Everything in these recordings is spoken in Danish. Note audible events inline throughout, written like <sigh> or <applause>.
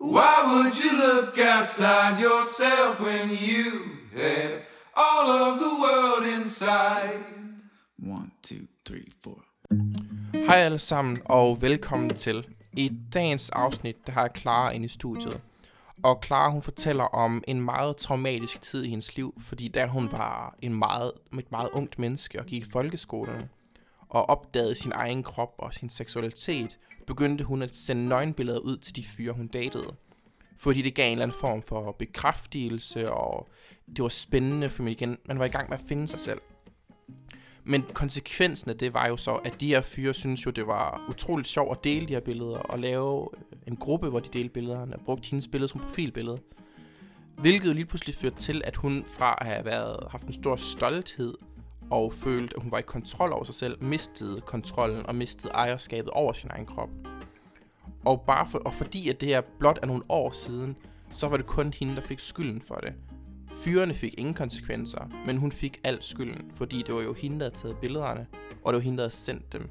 Why would you look outside yourself when you have all of the world inside? One, two, three, four. Hej alle sammen, og velkommen til. I dagens afsnit, der har jeg Clara inde i studiet. Og Clara, hun fortæller om en meget traumatisk tid i hendes liv, fordi da hun var en meget, et meget ungt menneske og gik i folkeskolen, og opdagede sin egen krop og sin seksualitet, begyndte hun at sende nøgenbilleder ud til de fyre, hun datede. Fordi det gav en eller anden form for bekræftelse, og det var spændende, for man, igen, man var i gang med at finde sig selv. Men konsekvensen af det var jo så, at de her fyre synes jo, det var utroligt sjovt at dele de her billeder, og lave en gruppe, hvor de delte billederne, og brugte hendes billede som profilbillede. Hvilket jo lige pludselig førte til, at hun fra at have været, haft en stor stolthed, og følte, at hun var i kontrol over sig selv, mistede kontrollen og mistede ejerskabet over sin egen krop. Og, bare for, og fordi at det her blot er nogle år siden, så var det kun hende, der fik skylden for det. Fyrene fik ingen konsekvenser, men hun fik al skylden, fordi det var jo hende, der havde taget billederne, og det var hende, der havde sendt dem.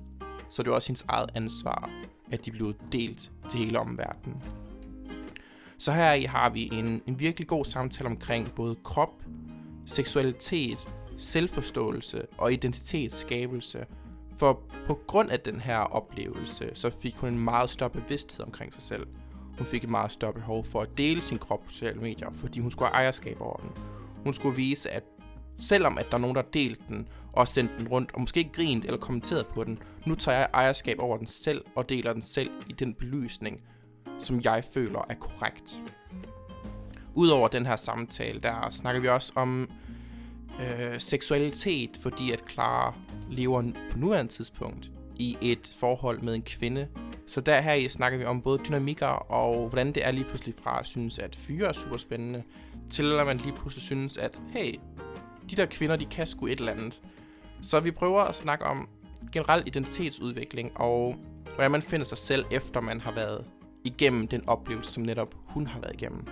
Så det var også hendes eget ansvar, at de blev delt til hele omverdenen. Så her i har vi en, en virkelig god samtale omkring både krop, seksualitet, selvforståelse og identitetsskabelse. For på grund af den her oplevelse, så fik hun en meget større bevidsthed omkring sig selv. Hun fik et meget større behov for at dele sin krop på sociale medier, fordi hun skulle have ejerskab over den. Hun skulle vise, at selvom at der er nogen, der har delt den og sendt den rundt, og måske ikke grint eller kommenteret på den, nu tager jeg ejerskab over den selv og deler den selv i den belysning, som jeg føler er korrekt. Udover den her samtale, der snakker vi også om øh, seksualitet, fordi at Clara lever på nuværende tidspunkt i et forhold med en kvinde. Så der her i snakker vi om både dynamikker og hvordan det er lige pludselig fra at synes, at fyre er super spændende, til at man lige pludselig synes, at hey, de der kvinder, de kan sgu et eller andet. Så vi prøver at snakke om generel identitetsudvikling og hvordan man finder sig selv, efter man har været igennem den oplevelse, som netop hun har været igennem.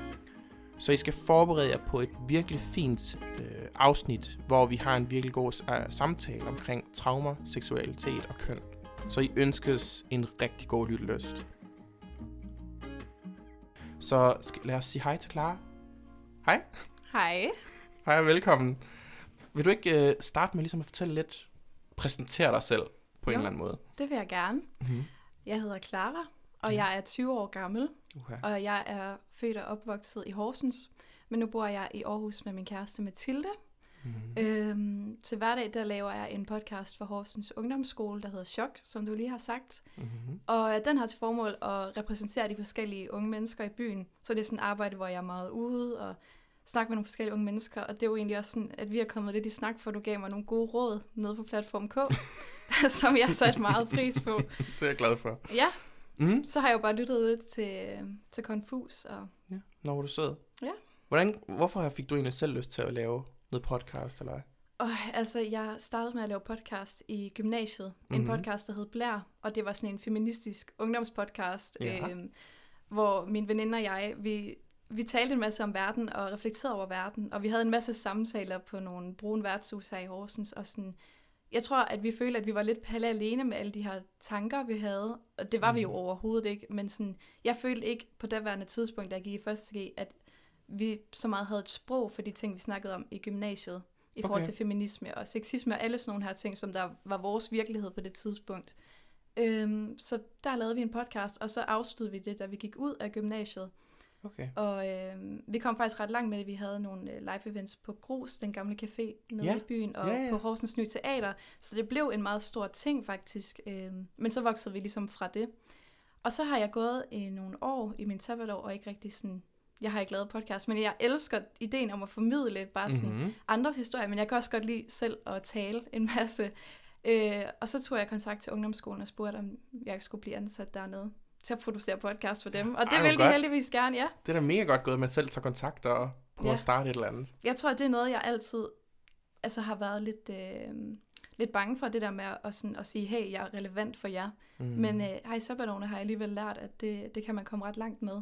Så I skal forberede jer på et virkelig fint øh, afsnit, hvor vi har en virkelig god øh, samtale omkring traumer, seksualitet og køn. Så I ønskes en rigtig god lyttelyst. Så skal, lad os sige hej til Clara. Hej. Hej. Hej og velkommen. Vil du ikke øh, starte med ligesom at fortælle lidt, præsentere dig selv på jo, en eller anden måde? det vil jeg gerne. Mm-hmm. Jeg hedder Clara, og jeg er 20 år gammel, Uh-huh. og jeg er født og opvokset i Horsens. Men nu bor jeg i Aarhus med min kæreste Mathilde. Mm-hmm. Øhm, til hverdag der laver jeg en podcast for Horsens Ungdomsskole, der hedder Chok, som du lige har sagt. Mm-hmm. Og den har til formål at repræsentere de forskellige unge mennesker i byen. Så det er sådan et arbejde, hvor jeg er meget ude og snakker med nogle forskellige unge mennesker. Og det er jo egentlig også sådan, at vi er kommet lidt i snak, for du gav mig nogle gode råd nede på platform K, <laughs> som jeg satte meget pris på. <laughs> Det er jeg glad for. Ja, Mm. så har jeg jo bare lyttet lidt til, til Confus. Og Ja, når du sød. Ja. Hvordan, hvorfor fik du egentlig selv lyst til at lave noget podcast, eller? Og altså, jeg startede med at lave podcast i gymnasiet. Mm-hmm. Mhm. En podcast, der hed Blær, og det var sådan en feministisk ungdomspodcast, Ja. øhm, hvor min veninde og jeg, vi, vi talte en masse om verden og reflekterede over verden, og vi havde en masse samtaler på nogle brune værtshus her i Horsens, og sådan, jeg tror, at vi følte, at vi var lidt palle alene med alle de her tanker, vi havde, og det var mm. vi jo Mhm. overhovedet ikke, men sådan, jeg følte ikke på daværende tidspunkt, da jeg gik i første G, at vi så meget havde et sprog for de ting, vi snakkede om i gymnasiet i forhold Okay. til feminisme og sexisme og alle sådan nogle her ting, som der var vores virkelighed på det tidspunkt. Øhm, så der lavede vi en podcast, og så afsluttede vi det, da vi gik ud af gymnasiet. Okay. Og øhm, vi kom faktisk ret langt med det. Vi havde nogle øh, live events på Grus, den gamle café nede Ja. i byen, og Ja, ja. på Horsens Ny Teater. Så det blev en meget stor ting faktisk. Øhm, men så voksede vi ligesom fra det. Og så har jeg gået i nogle år i min sabbatår, og ikke rigtig sådan... Jeg har ikke lavet podcast, men jeg elsker ideen om at formidle bare sådan Mm-hmm. andres historie, men jeg kan også godt lide selv at tale en masse. Øh, og så tog jeg kontakt til ungdomsskolen og spurgte, om jeg skulle blive ansat dernede til at producere podcast for dem. Og det Ej, ville de godt. heldigvis gerne, ja. Det er da mega godt gået, at man selv tager kontakt og prøver Ja. at starte et eller andet. Jeg tror, at det er noget, jeg altid altså, har været lidt, øh, lidt bange for, det der med at, sådan, at sige, hey, jeg er relevant for jer. Mm. Men øh, her i sabbatårene har jeg alligevel lært, at det, det kan man komme ret langt med.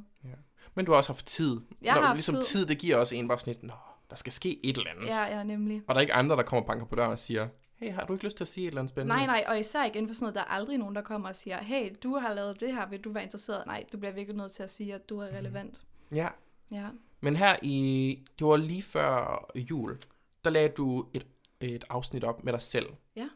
Men du har også haft tid. Jeg har haft ligesom tid. tid, det giver også en bare sådan lidt, Nå, der skal ske et eller andet. Ja, ja, nemlig. Og der er ikke andre, der kommer banker på døren og siger, hey, har du ikke lyst til at sige et eller andet spændende? Nej, nej, og især ikke inden for sådan noget, der er aldrig nogen, der kommer og siger, hey, du har lavet det her, vil du være interesseret? Nej, du bliver virkelig nødt til at sige, at du er relevant. Ja, Ja. men her i, det var lige før jul, der lagde du et, et afsnit op med dig selv. Ja.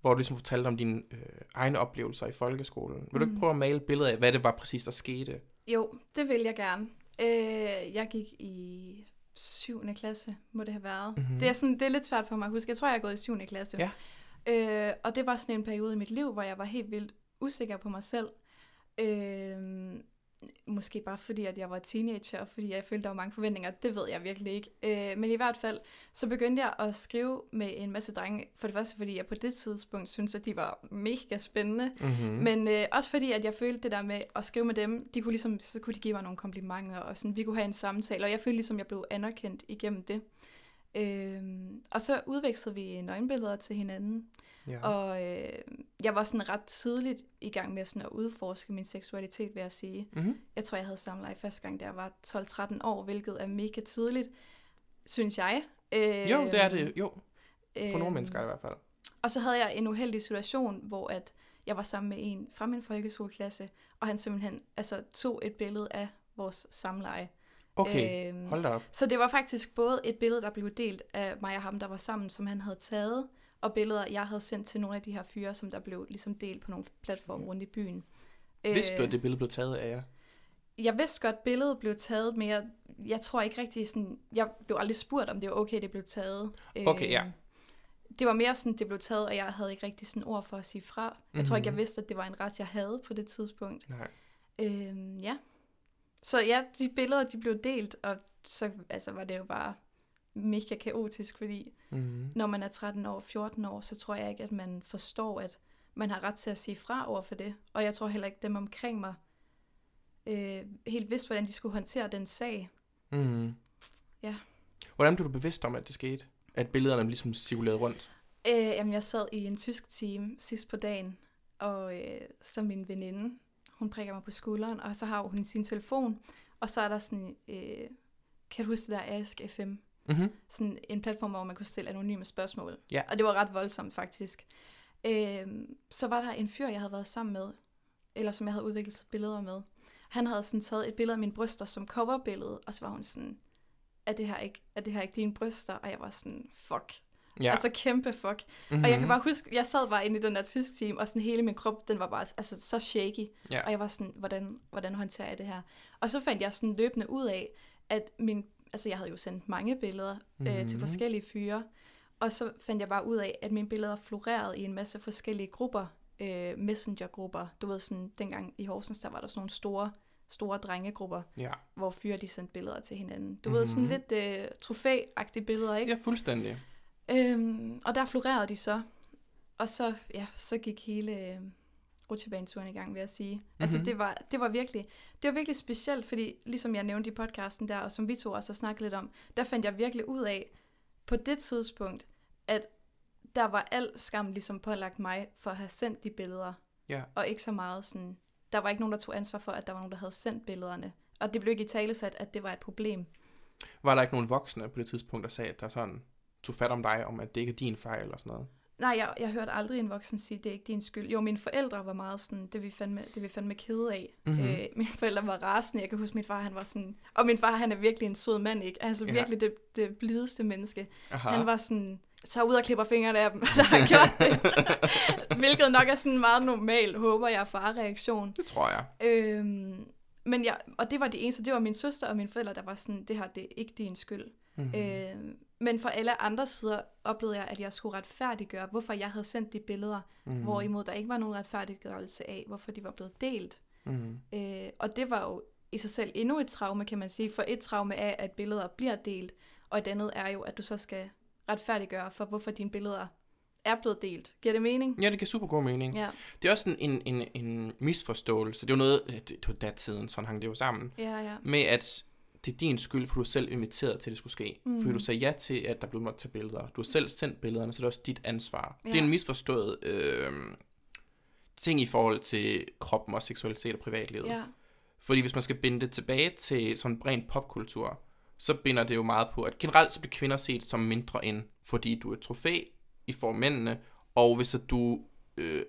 Hvor du ligesom fortalte om dine øh, egne oplevelser i folkeskolen. Vil du ikke Mm. prøve at male et billede af, hvad det var præcis, der skete? Jo, det vil jeg gerne. Øh, jeg gik i 7. klasse, må det have været. Mhm. Mm-hmm. Det, er sådan, det er lidt svært for mig at huske. Jeg tror, jeg er gået i 7. klasse. Ja. Øh, og det var sådan en periode i mit liv, hvor jeg var helt vildt usikker på mig selv. Øh, måske bare fordi, at jeg var teenager, og fordi jeg følte, der var mange forventninger. Det ved jeg virkelig ikke. Øh, men i hvert fald, så begyndte jeg at skrive med en masse drenge. For det første, fordi jeg på det tidspunkt syntes, at de var mega spændende. Mm-hmm. Men øh, også fordi, at jeg følte det der med at skrive med dem, de kunne ligesom, så kunne de give mig nogle komplimenter, og sådan, vi kunne have en samtale, og jeg følte ligesom, jeg blev anerkendt igennem det. Øhm, og så udvekslede vi nøgenbilleder til hinanden, ja. og øh, jeg var sådan ret tidligt i gang med sådan at udforske min seksualitet, vil jeg sige. mm-hmm. Jeg tror, jeg havde samleje første gang, da jeg var 12-13 år, hvilket er mega tidligt, synes jeg. Øh, Jo, det er det. Jo, for øhm, nogle mennesker er det i hvert fald. og så havde jeg en uheldig situation, hvor at jeg var sammen med en fra min folkeskoleklasse, og han simpelthen altså, tog et billede af vores samleje. Okay, Øhm, hold da op. Så det var faktisk både et billede, der blev delt af mig og ham, der var sammen, som han havde taget, og billeder, jeg havde sendt til nogle af de her fyre, som der blev ligesom delt på nogle platforme rundt i byen. Vidste du, Øh, at det billede blev taget af jer? Jeg vidste godt, billedet blev taget, men jeg, jeg tror ikke rigtig sådan... Jeg blev aldrig spurgt, om det var okay, det blev taget. Okay, ja. Øh, Det var mere sådan, det blev taget, og jeg havde ikke rigtig sådan ord for at sige fra. Jeg tror ikke, jeg Mhm. vidste, at det var en ret, jeg havde på det tidspunkt. Nej. Øhm, ja. Så ja, de billeder, de blev delt, og så altså, var det jo bare mega kaotisk, fordi Mm-hmm. når man er 13 år, 14 år, så tror jeg ikke, at man forstår, at man har ret til at sige fra over for det. Og jeg tror heller ikke, dem omkring mig øh, helt vidste, hvordan de skulle håndtere den sag. Mm-hmm. Ja. Hvordan blev du bevidst om, at det skete? At billederne ligesom cirkulerede rundt? Øh, jamen, jeg sad i en tysk team sidst på dagen, og øh, så min veninde, hun prikker mig på skulderen, og så har hun sin telefon, og så er der sådan, øh, kan du huske det der Ask FM? Mm-hmm. Sådan en platform, hvor man kunne stille anonyme spørgsmål. Ja. Og det var ret voldsomt faktisk. Øh, så var der en fyr, jeg havde været sammen med, eller som jeg havde udviklet billeder med. Han havde sådan taget et billede af mine bryster som coverbillede, og så var hun sådan, er det her ikke, er det her ikke dine bryster? Og jeg var sådan, fuck. Ja. Altså kæmpe fuck. mm-hmm. Mm-hmm. Og jeg kan bare huske, jeg sad bare inde i den der tysk team, og sådan hele min krop, den var bare altså, så shaky. Ja. Og jeg var sådan, hvordan, hvordan håndterer jeg det her? Og så fandt jeg sådan løbende ud af, at min, altså jeg havde jo sendt mange billeder mm-hmm. til Mhm. forskellige fyre, og så fandt jeg bare ud af, at mine billeder florerede i en masse forskellige grupper, øh, messengergrupper. Du ved sådan, dengang i Horsens, der var der sådan nogle store, store drengegrupper, Ja. hvor fyre de sendte billeder til hinanden. Du mm-hmm. ved, sådan Mhm. lidt øh, trofæagtige billeder, ikke? ja, fuldstændig. Øhm, og der florerede de så. Og så, ja, så gik hele øh, rutsjebaneturen i gang, vil jeg sige. Mm-hmm. Altså, Mhm. det var, det var virkelig, det var virkelig specielt, fordi ligesom jeg nævnte i podcasten der, og som vi to også har snakket lidt om, der fandt jeg virkelig ud af, på det tidspunkt, at der var al skam ligesom pålagt mig for at have sendt de billeder, Ja. og ikke så meget sådan, der var ikke nogen, der tog ansvar for, at der var nogen, der havde sendt billederne. Og det blev ikke i talesat, at det var et problem. Var der ikke nogen voksne på det tidspunkt, der sagde, at der sådan tog fat om dig, om at det ikke er din fejl eller sådan noget? Nej, jeg, jeg hørte aldrig en voksen sige, det er ikke din skyld. Jo, mine forældre var meget sådan, det vi fandme, det vi fandme kede af. Mhm. Mm-hmm. Øh, <laughs> mine forældre var rasende. Jeg kan huske, min far, han var sådan... Og min far, han er virkelig en sød mand, ikke? Altså Ja. virkelig det, det blideste menneske. Aha. Han var sådan, så ud og klipper fingrene af dem, <laughs> der har <laughs> gjort det. Hvilket nok er sådan meget normal, håber jeg, far-reaktion. Det tror jeg. Øhm, men jeg, og det var det eneste, det var min søster og mine forældre, der var sådan, det her, det er ikke din skyld. Mm-hmm. Øh, men for alle andre sider oplevede jeg, at jeg skulle retfærdiggøre, hvorfor jeg havde sendt de billeder, mm. hvorimod der ikke var nogen retfærdiggørelse af, hvorfor de var blevet delt. Mm-hmm. Øh, og det var jo i sig selv endnu et traume, kan man sige, for et traume er, at billeder bliver delt, og et andet er jo, at du så skal retfærdiggøre for, hvorfor dine billeder er blevet delt. Giver det mening? Ja, det giver super god mening. Ja, Det er også en, en, en misforståelse. Det er jo noget, det, det var datiden, sådan hang det jo sammen. ja, ja. Med at det er din skyld, for du selv inviteret til, at det skulle ske. Mm. Fordi du sagde ja til, at der blev måttet tage billeder. Du har selv sendt billederne, så det er også dit ansvar. Ja. Det er en misforstået øh, ting i forhold til kroppen og seksualitet og privatlivet. ja. Fordi hvis man skal binde det tilbage til sådan rent popkultur, så binder det jo meget på, at generelt så bliver kvinder set som mindre end, fordi du er et trofæ i for mændene, og hvis du øh,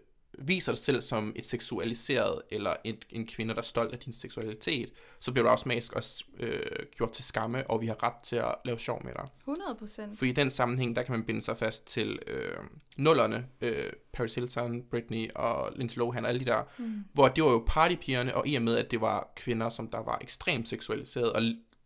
viser dig selv som et seksualiseret, eller et, en kvinde, der er stolt af din seksualitet, så bliver du automatisk også øh, gjort til skamme, og vi har ret til at lave sjov med dig. 100 procent. For i den sammenhæng, der kan man binde sig fast til øh, nullerne, øh, Paris Hilton, Britney og Lindsay Lohan og alle de der, mm. hvor det var jo partypigerne, og i og med, at det var kvinder, som der var ekstremt seksualiseret og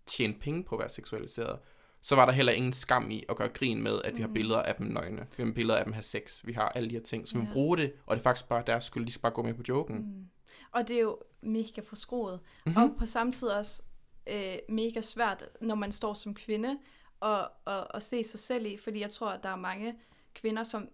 tjente penge på at være seksualiseret, så var der heller ingen skam i at gøre grin med, at vi har billeder af dem nøgne. Vi har billeder af dem have sex. Vi har alle de her ting. Så vi Ja. bruger det, og det er faktisk bare deres skyld. De skal bare gå med på joken. Mm. Og det er jo mega forskroet. Mhm. Mm-hmm. Og på samme tid også øh, mega svært, når man står som kvinde, og, og, og se sig selv i. Fordi jeg tror, at der er mange kvinder, som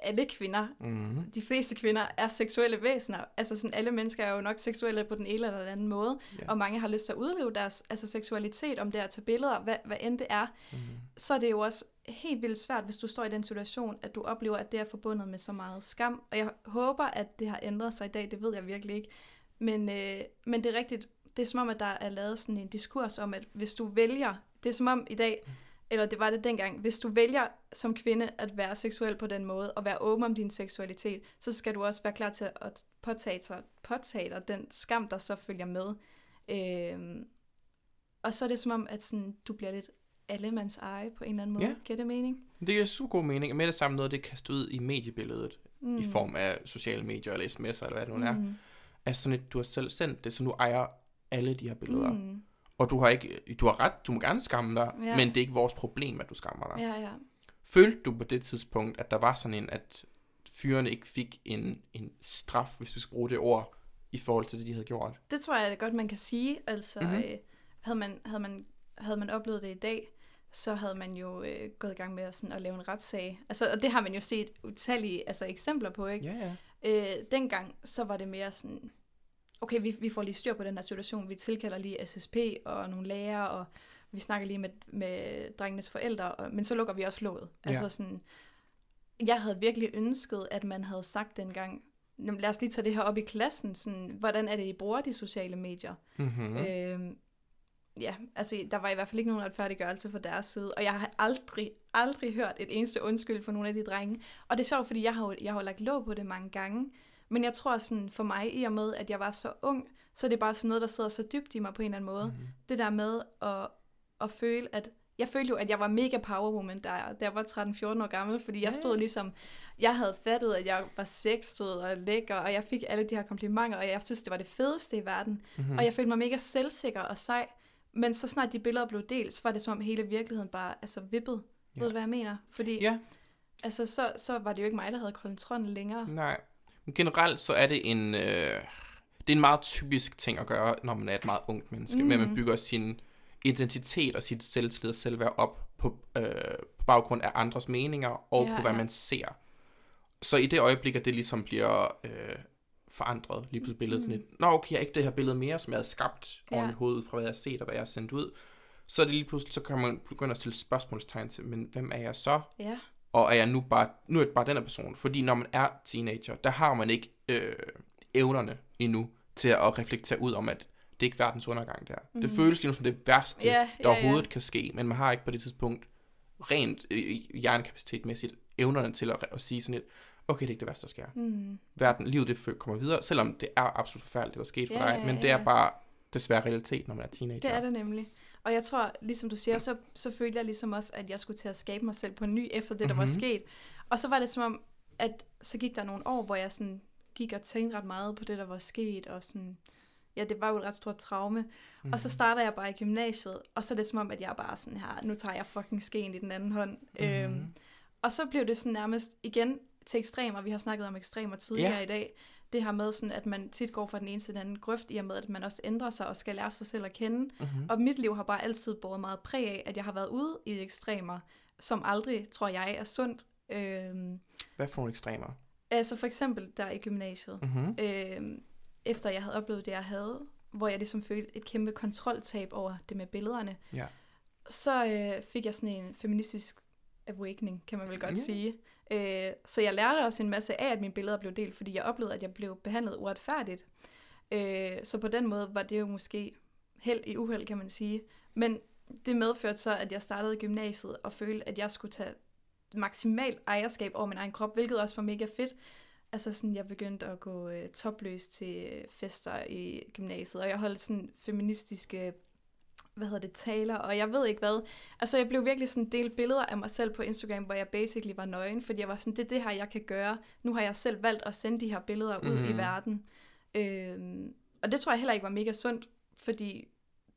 alle kvinder, Mm-hmm. de fleste kvinder er seksuelle væsener. Altså sådan, alle mennesker er jo nok seksuelle på den ene eller den anden måde. Ja. Og mange har lyst til at udleve deres altså seksualitet, om det er at tage billeder, hvad, hvad end det er. Mm-hmm. Så er det jo også helt vildt svært, hvis du står i den situation, at du oplever, at det er forbundet med så meget skam. Og jeg håber, at det har ændret sig i dag, det ved jeg virkelig ikke. Men, øh, men det er rigtigt, det er som om, at der er lavet sådan en diskurs om, at hvis du vælger, det er som om i dag, eller det var det dengang, hvis du vælger som kvinde at være seksuel på den måde, og være åben om din seksualitet, så skal du også være klar til at påtage, sig, påtage dig den skam, der så følger med. Øhm, og så er det som om, at sådan, du bliver lidt allemands eje på en eller anden måde. Ja. Giver det mening? Det giver super god mening. Med det samme noget, det er kastet ud i mediebilledet, mm. i form af sociale medier eller sms'er, eller hvad det nu er. Mm. Altså sådan et, du har selv sendt det, så nu ejer alle de her billeder. Mm. Og du har ikke, du har ret, du må gerne skamme dig, Ja. men det er ikke vores problem, at du skammer dig. Ja, ja. Følte du på det tidspunkt, at der var sådan en, at fyrene ikke fik en, en straf, hvis vi skal bruge det ord, i forhold til det, de havde gjort? Det tror jeg godt, man kan sige. Altså, Mhm. mm-hmm. øh, havde, man, havde, man, havde man oplevet det i dag, så havde man jo øh, gået i gang med at, sådan, at lave en retssag. Altså, og det har man jo set utallige altså, eksempler på, ikke? Ja, ja. Øh, dengang, så var det mere sådan, okay, vi, vi får lige styr på den her situation, vi tilkalder lige SSP og nogle lærere, og vi snakker lige med, med drengenes forældre, og, men så lukker vi også låget. Ja. Altså sådan, jeg havde virkelig ønsket, at man havde sagt dengang, "Jamen, lad os lige tage det her op i klassen, sådan, hvordan er det, I bruger de sociale medier? Mm-hmm. Mm. Øhm, ja, altså der var i hvert fald ikke nogen retfærdiggørelse fra deres side, og jeg har aldrig, aldrig hørt et eneste undskyld for nogle af de drenge. Og det er sjovt, fordi jeg har, jeg har lagt låg på det mange gange, men jeg tror sådan, for mig, i og med, at jeg var så ung, så er det bare sådan noget, der sidder så dybt i mig på en eller anden måde. Mm-hmm. Det der med at, at føle, at jeg følte jo, at jeg var mega powerwoman, da jeg, da jeg var 13-14 år gammel, fordi jeg stod ligesom, jeg havde fattet, at jeg var sexet og lækker, og jeg fik alle de her komplimenter, og jeg synes, det var det fedeste i verden. Mm-hmm. Og jeg følte mig mega selvsikker og sej. Men så snart de billeder blev delt, så var det som om hele virkeligheden bare altså, vippede. Ja. Ved du, hvad jeg mener? Fordi Ja, altså, så, så var det jo ikke mig, der havde kontrollen længere. nej. Men generelt så er det en... Øh, det er en meget typisk ting at gøre, når man er et meget ungt menneske. Mm. Men man Mhm. bygger sin identitet og sit selvtillid og selvværd op på, øh, på baggrund af andres meninger og Ja, på hvad ja. man ser. Så i det øjeblik, at det ligesom bliver øh, forandret, lige pludselig billedet sådan et, Nå okay, jeg er ikke det her billede mere, som jeg havde skabt Ja. mit hoved, fra hvad jeg har set og hvad jeg har sendt ud. Så er det lige pludselig, så kan man begynde at stille spørgsmålstegn til, men hvem er jeg så? Ja, og er jeg nu bare, nu er jeg bare den her person. Fordi når man er teenager, der har man ikke øh, evnerne endnu til at reflektere ud om, at det er ikke verdens undergang der. Mm. Det føles lige nu som det værste, Ja, der overhovedet kan ske, men man har ikke på det tidspunkt rent øh, hjernekapacitetmæssigt evnerne til at, at sige sådan et, okay, det er ikke det værste, der sker. mm. Verden, livet det kommer videre, selvom det er absolut forfærdeligt, det der er sket for dig, men det ja. er bare desværre realitet, når man er teenager. det er det nemlig. Og jeg tror, ligesom du siger, så, så følte jeg ligesom også, at jeg skulle til at skabe mig selv på ny, efter det, der var Mhm. sket. Og så var det som om, at så gik der nogle år, hvor jeg sådan gik og tænkte ret meget på det, der var sket, og sådan, ja, det var jo et ret stort traume. Mm. Og så starter jeg bare i gymnasiet, og så er det som om, at jeg bare sådan her, nu tager jeg fucking skeen i den anden hånd. Mm-hmm. Øhm, og så blev det sådan nærmest igen til ekstremer. Vi har snakket om ekstremer tidligere Ja. i dag. Det her med, sådan, at man tit går fra den ene til den anden grøft, i og med, at man også ændrer sig og skal lære sig selv at kende. Mm-hmm. Og mit liv har bare altid båret meget præg af, at jeg har været ude i ekstremer, som aldrig, tror jeg, er sundt. Øhm, Hvad for nogle ekstremer? altså for eksempel der i gymnasiet, Mm-hmm. øhm, efter jeg havde oplevet det, jeg havde, hvor jeg ligesom følte et kæmpe kontroltab over det med billederne, Ja. så øh, fik jeg sådan en feministisk awakening, kan man vel godt Ja. sige. Øh, så jeg lærte også en masse af, at mine billeder blev delt, fordi jeg oplevede, at jeg blev behandlet uretfærdigt. Øh, så på den måde var det jo måske held i uheld, kan man sige. Men det medførte så, at jeg startede i gymnasiet og følte, at jeg skulle tage maksimalt ejerskab over min egen krop, hvilket også var mega fedt. Altså sådan, jeg begyndte at gå øh, topløs til øh, fester i gymnasiet, og jeg holdt sådan feministiske, hvad hedder det, taler, og jeg ved ikke hvad. Altså jeg blev virkelig sådan delt billeder af mig selv på Instagram, hvor jeg basically var nøgen, fordi jeg var sådan, det er det her, jeg kan gøre. Nu har jeg selv valgt at sende de her billeder ud Mhm. i verden. Øhm, og det tror jeg heller ikke var mega sundt, fordi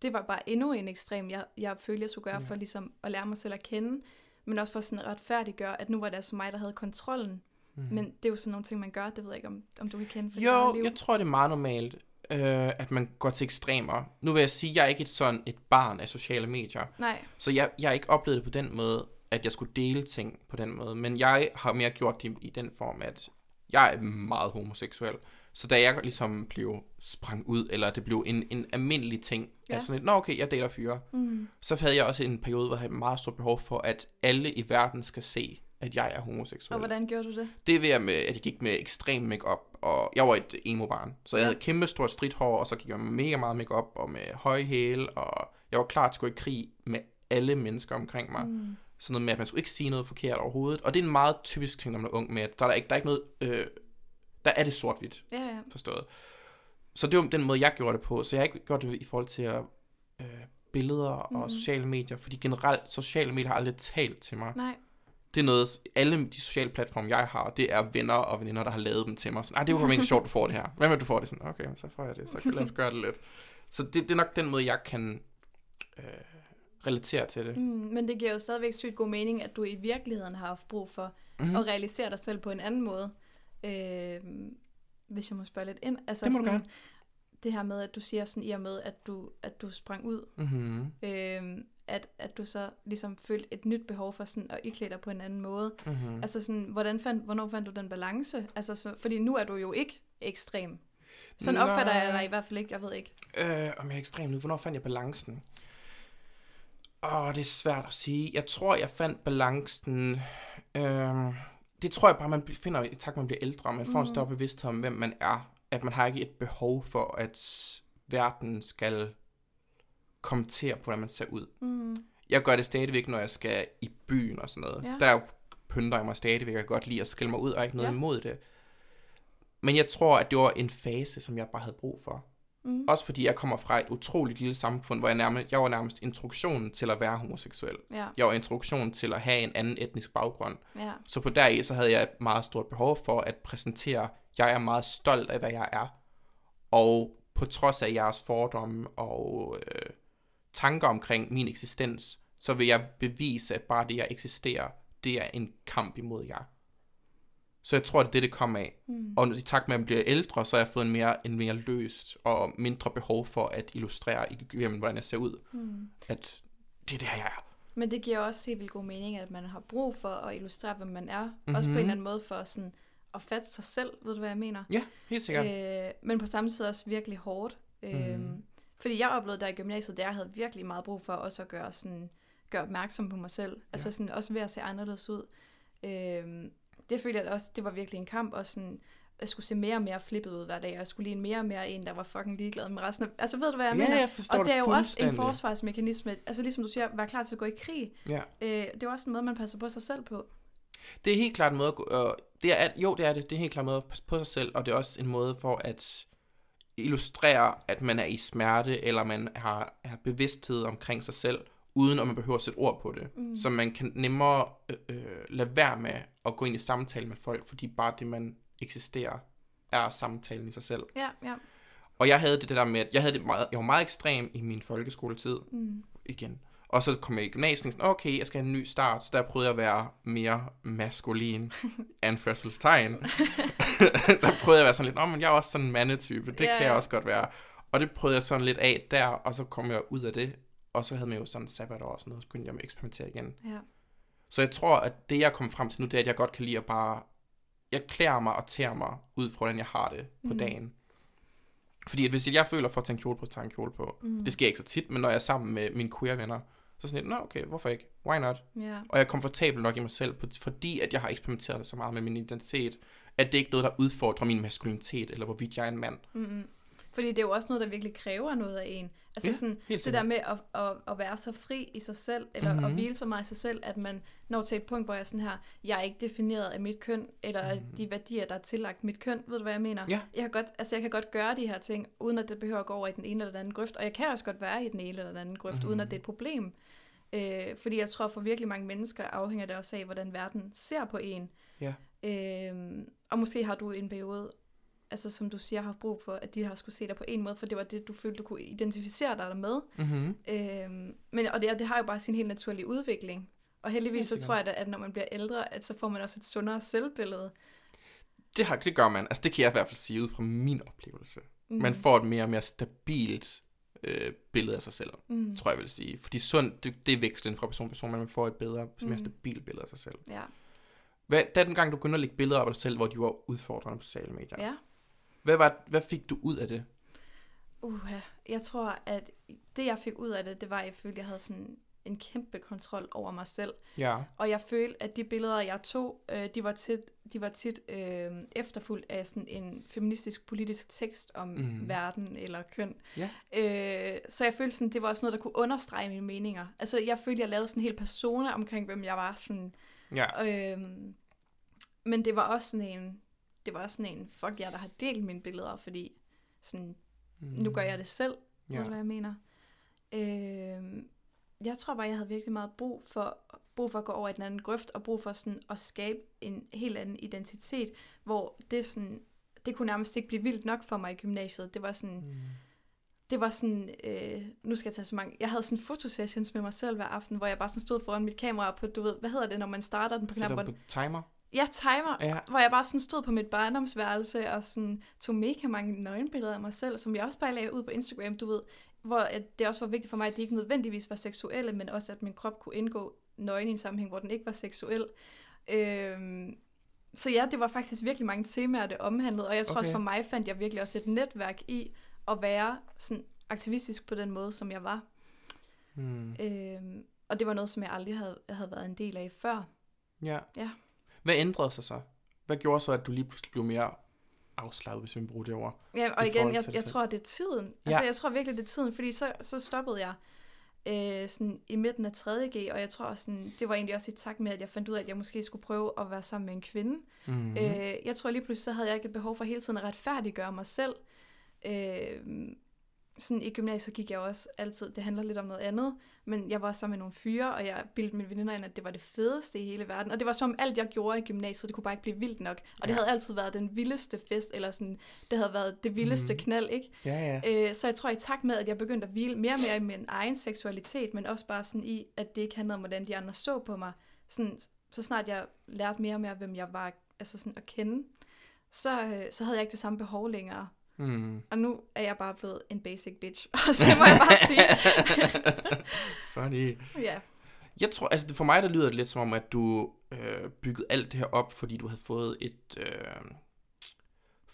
det var bare endnu en ekstrem, jeg, jeg følte, jeg skulle gøre Ja. for ligesom at lære mig selv at kende, men også for sådan at retfærdiggøre, at nu var det altså mig, der havde kontrollen. Mm. Men det er jo sådan nogle ting, man gør, det ved jeg ikke, om, om du kan kende eget Jo, jeg tror, det er meget normalt, øh, at man går til ekstremer. Nu vil jeg sige, at jeg er ikke et sådan et barn af sociale medier. Nej, Så jeg, jeg har ikke oplevet det på den måde, at jeg skulle dele ting på den måde. Men jeg har mere gjort det i den form, at jeg er meget homoseksuel. Så da jeg ligesom blev sprang ud, eller det blev en, en almindelig ting, ja. At sådan nå okay, jeg deler fyre, mm. så havde jeg også en periode, hvor jeg havde meget stort behov for, at alle i verden skal se, at jeg er homoseksuel. og hvordan gjorde du det? Det er ved, at med, at jeg gik med ekstrem makeup og jeg var et emo-barn, så jeg Ja. havde kæmpe stort stridt hår, og så gik jeg med mega meget makeup og med høje hæle, og jeg var klar til at gå i krig med alle mennesker omkring mig. Mm. Sådan noget med, at man skulle ikke sige noget forkert overhovedet. Og det er en meget typisk ting, når man er ung med, at der er, ikke, der er ikke noget... Øh, der er det sort-hvidt, Ja, ja. forstået. Så det var den måde, jeg gjorde det på. Så jeg har ikke gjort det i forhold til at, øh, billeder og Mhm. sociale medier, fordi generelt, sociale medier har aldrig talt til mig. Nej, Det er noget, alle de sociale platforme, jeg har, det er venner og veninder, der har lavet dem til mig. Sådan, det var ikke sjovt, du får det her. Hvad med, du får det? Sådan, okay, så får jeg det. Så kan lad os gøre det lidt. Så det, det er nok den måde, jeg kan øh, relatere til det. mm. men det giver jo stadigvæk sygt god mening, at du i virkeligheden har haft brug for Mm. at realisere dig selv på en anden måde. Øh, hvis jeg må spørge lidt ind. Altså Det må du sådan, gerne. Det her med, at du siger sådan i og med, at du, at du sprang ud, Mm-hmm. øh, at, at du så ligesom følte et nyt behov for sådan at iklæde dig på en anden måde. Mm-hmm. Altså sådan, hvordan fandt, hvornår fandt du den balance? Altså så, fordi nu er du jo ikke ekstrem. Sådan Nej. opfatter jeg dig i hvert fald ikke, jeg ved ikke. Øh, om jeg er ekstrem nu. Hvornår fandt jeg balancen? Åh, det er svært at sige. Jeg tror, jeg fandt balancen... Øh, det tror jeg bare, man finder i takt, man bliver ældre, og man får en Mhm. større bevidsthed om, hvem man er. At man har ikke et behov for, at verden skal kommentere på, hvordan man ser ud. Mm. Jeg gør det stadigvæk, når jeg skal i byen og sådan noget. Ja. Der pynter jeg mig stadigvæk, jeg kan godt lide at skille mig ud, og jeg ikke noget Ja. imod det. Men jeg tror, at det var en fase, som jeg bare havde brug for. Mm. Også fordi jeg kommer fra et utroligt lille samfund, hvor jeg, nærmest, jeg var nærmest introduktionen til at være homoseksuel. Ja, Jeg var introduktionen til at have en anden etnisk baggrund. ja. Så på deri, så havde jeg et meget stort behov for at præsentere, jeg er meget stolt af, hvad jeg er. Og på trods af jeres fordomme og øh, tanker omkring min eksistens, så vil jeg bevise, at bare det, jeg eksisterer, det er en kamp imod jer. Så jeg tror, det er det, det kom af. Mm. Og i takt med, at jeg bliver ældre, så har jeg fået en mere, en mere løst og mindre behov for at illustrere igennem, hvordan jeg ser ud. Mm. At det er det her, jeg er. Men det giver også helt vildt god mening, at man har brug for at illustrere, hvem man er. Mm-hmm. Også på Mhm. en eller anden måde for sådan at fatte sig selv, ved du hvad jeg mener? Ja, helt sikkert. Øh, men på samme tid også virkelig hårdt. Øh, Mhm. Fordi jeg oplevede der i gymnasiet, der jeg havde virkelig meget brug for også at gøre, sådan, gøre opmærksom på mig selv. Altså sådan, også ved at se anderledes ud. Øh, det følte jeg også, det var virkelig en kamp, og sådan, jeg skulle se mere og mere flippet ud hver dag, og jeg skulle ligne mere og mere en, der var fucking ligeglad med resten af... Altså ved du, hvad jeg ja, mener? jeg Og det er jo også en forsvarsmekanisme, altså ligesom du siger, være klar til at gå i krig. Ja. Øh, det er også en måde, man passer på sig selv på. Det er helt klart en måde at gå, øh, det er, jo, det er det. Det er helt klart en måde at passe på sig selv, og det er også en måde for at illustrere, at man er i smerte, eller man har, har bevidsthed omkring sig selv, uden at man behøver at sætte ord på det. Mm. Så man kan nemmere øh, øh, lade være med at gå ind i samtale med folk, fordi bare det, man eksisterer, er samtalen i sig selv. Ja, ja. Og jeg havde det der med, at jeg, havde det meget, jeg var meget ekstrem i min folkeskoletid, Mm. igen. Og så kom jeg i gymnasiet og sådan, okay, jeg skal have en ny start. Så der prøvede jeg at være mere maskulin. <laughs> Anførselstegn. <laughs> der prøvede jeg at være sådan lidt, men jeg er også sådan en mandetype. Det Ja, kan jeg også godt være. Og det prøvede jeg sådan lidt af der, og så kom jeg ud af det. Og så havde man jo sådan sabbatår og sådan noget, så begyndte jeg at eksperimentere igen. Ja. Så jeg tror, at det jeg kom frem til nu, det er, at jeg godt kan lide at bare... Jeg klæder mig og tærer mig ud fra, hvordan jeg har det på Mhm. dagen. Fordi at hvis jeg føler for at tage en kjole på, så tager en kjole på. Mm. Det sker ikke så tit, men når jeg er sammen med mine queer-venner, så sådan lidt, nå okay, hvorfor ikke? Why not? Ja. Og jeg er komfortabel nok i mig selv, fordi at jeg har eksperimenteret så meget med min identitet, at det ikke er noget, der udfordrer min maskulinitet, eller hvorvidt jeg er en mand. Mm-hmm. Fordi det er jo også noget, der virkelig kræver noget af en. Altså Ja, sådan, det der med at, at, at være så fri i sig selv, eller mm-hmm. Mhm. at hvile så meget i sig selv, at man når til et punkt, hvor jeg er sådan her, jeg er ikke defineret af mit køn, eller Mhm. de værdier, der er tillagt mit køn. Ved du, hvad jeg mener? Ja. Jeg kan, godt, altså jeg kan godt gøre de her ting, uden at det behøver at gå over i den ene eller den anden grøft, og jeg kan også godt være i den ene eller den anden grøft, mm-hmm. uden at det er et problem. Øh, fordi jeg tror, for virkelig mange mennesker afhænger det også af, hvordan verden ser på en. Ja. Øh, og måske har du i en periode, altså som du siger, haft brug for, at de har skulle se dig på en måde, for det var det, du følte, du kunne identificere dig med. Mm-hmm. Øhm, men, og det, og det har jo bare sin helt naturlige udvikling. Og heldigvis så tror jeg, da, at når man bliver ældre, at så får man også et sundere selvbillede. Det, har, det gør man. Altså, det kan jeg i hvert fald sige ud fra min oplevelse. Mm. Man får et mere og mere stabilt øh, billede af sig selv, Mm. tror jeg vil sige. Fordi sund, det, det er vekslen fra person til person, men man får et bedre, mere Mm. stabilt billede af sig selv. Ja. Hvad, da den gang, du begyndte at lægge billeder op af dig selv, hvor de var udfordrende på sociale medier, ja. hvad, var, hvad fik du ud af det? Uha. Jeg tror, at det, jeg fik ud af det, det var, at jeg følte, at jeg havde sådan en kæmpe kontrol over mig selv. Ja. Og jeg følte, at de billeder, jeg tog, øh, de var tit, de var tit øh, efterfulgt af sådan en feministisk politisk tekst om Mhm. mm. verden eller køn. Ja. Øh, så jeg følte sådan, det var også noget, der kunne understrege mine meninger. Altså jeg følte, jeg lavede sådan en hel persona omkring, hvem jeg var. Sådan, Ja. øh, men det var også sådan en, det var også sådan en, fuck jer, der har delt mine billeder, fordi sådan, nu gør jeg det selv. Ja. Ved du, hvad jeg mener? Øh, jeg tror bare, jeg havde virkelig meget brug for, brug for at gå over i den anden grøft, og brug for sådan at skabe en helt anden identitet, hvor det sådan, det kunne nærmest ikke blive vildt nok for mig i gymnasiet. Det var sådan, Mm. det var sådan, øh, nu skal jeg tage så mange, jeg havde sådan fotosessions med mig selv hver aften, hvor jeg bare sådan stod foran mit kamera på, du ved, hvad hedder det, når man starter den på Sætter knappen? på timer? Ja, timer, Ja. hvor jeg bare sådan stod på mit barndomsværelse og sådan tog mega mange nøgenbilleder af mig selv, som jeg også bare lagde ud på Instagram, du ved, hvor at det også var vigtigt for mig, at de ikke nødvendigvis var seksuelle, men også at min krop kunne indgå nøgen i en sammenhæng, hvor den ikke var seksuel. Øhm, så ja, det var faktisk virkelig mange temaer, det omhandlede, og jeg tror okay. også for mig fandt jeg virkelig også et netværk i at være sådan aktivistisk på den måde, som jeg var. Mm. Øhm, og det var noget, som jeg aldrig havde, havde været en del af før. Ja. Ja. Hvad ændrede sig så? Hvad gjorde så, at du lige pludselig blev mere afslappet, hvis vi bruger det ord? Ja, og igen, jeg, jeg tror, det er tiden. Ja. Altså, jeg tror virkelig, det er tiden, fordi så, så stoppede jeg øh, sådan i midten af 3.G, og jeg tror sådan, det var egentlig også i takt med, at jeg fandt ud af, at jeg måske skulle prøve at være sammen med en kvinde. Mm. Mm. Øh, jeg tror lige pludselig, så havde jeg ikke et behov for hele tiden at retfærdiggøre mig selv. Øh, sådan i gymnasiet gik jeg også altid, det handler lidt om noget andet, men jeg var sammen med nogle fyre, og jeg bildte mine veninder ind, at det var det fedeste i hele verden. Og det var som om alt, jeg gjorde i gymnasiet, det kunne bare ikke blive vildt nok. Og det Ja. havde altid været den vildeste fest, eller sådan, det havde været det vildeste mm. knald, ikke? Ja, ja. Øh, så jeg tror i takt med, at jeg begyndte at hvile mere og mere i min egen seksualitet, men også bare sådan i, at det ikke handlede om, hvordan de andre så på mig. Sådan, så snart jeg lærte mere og mere, hvem jeg var altså sådan at kende, så, øh, så havde jeg ikke det samme behov længere. Mm. Og nu er jeg bare blevet en basic bitch. <laughs> Og det må jeg bare sige. <laughs> Funny. ja. Jeg tror, altså for mig der lyder det lidt som om, at du øh, byggede alt det her op, fordi du havde fået et øh,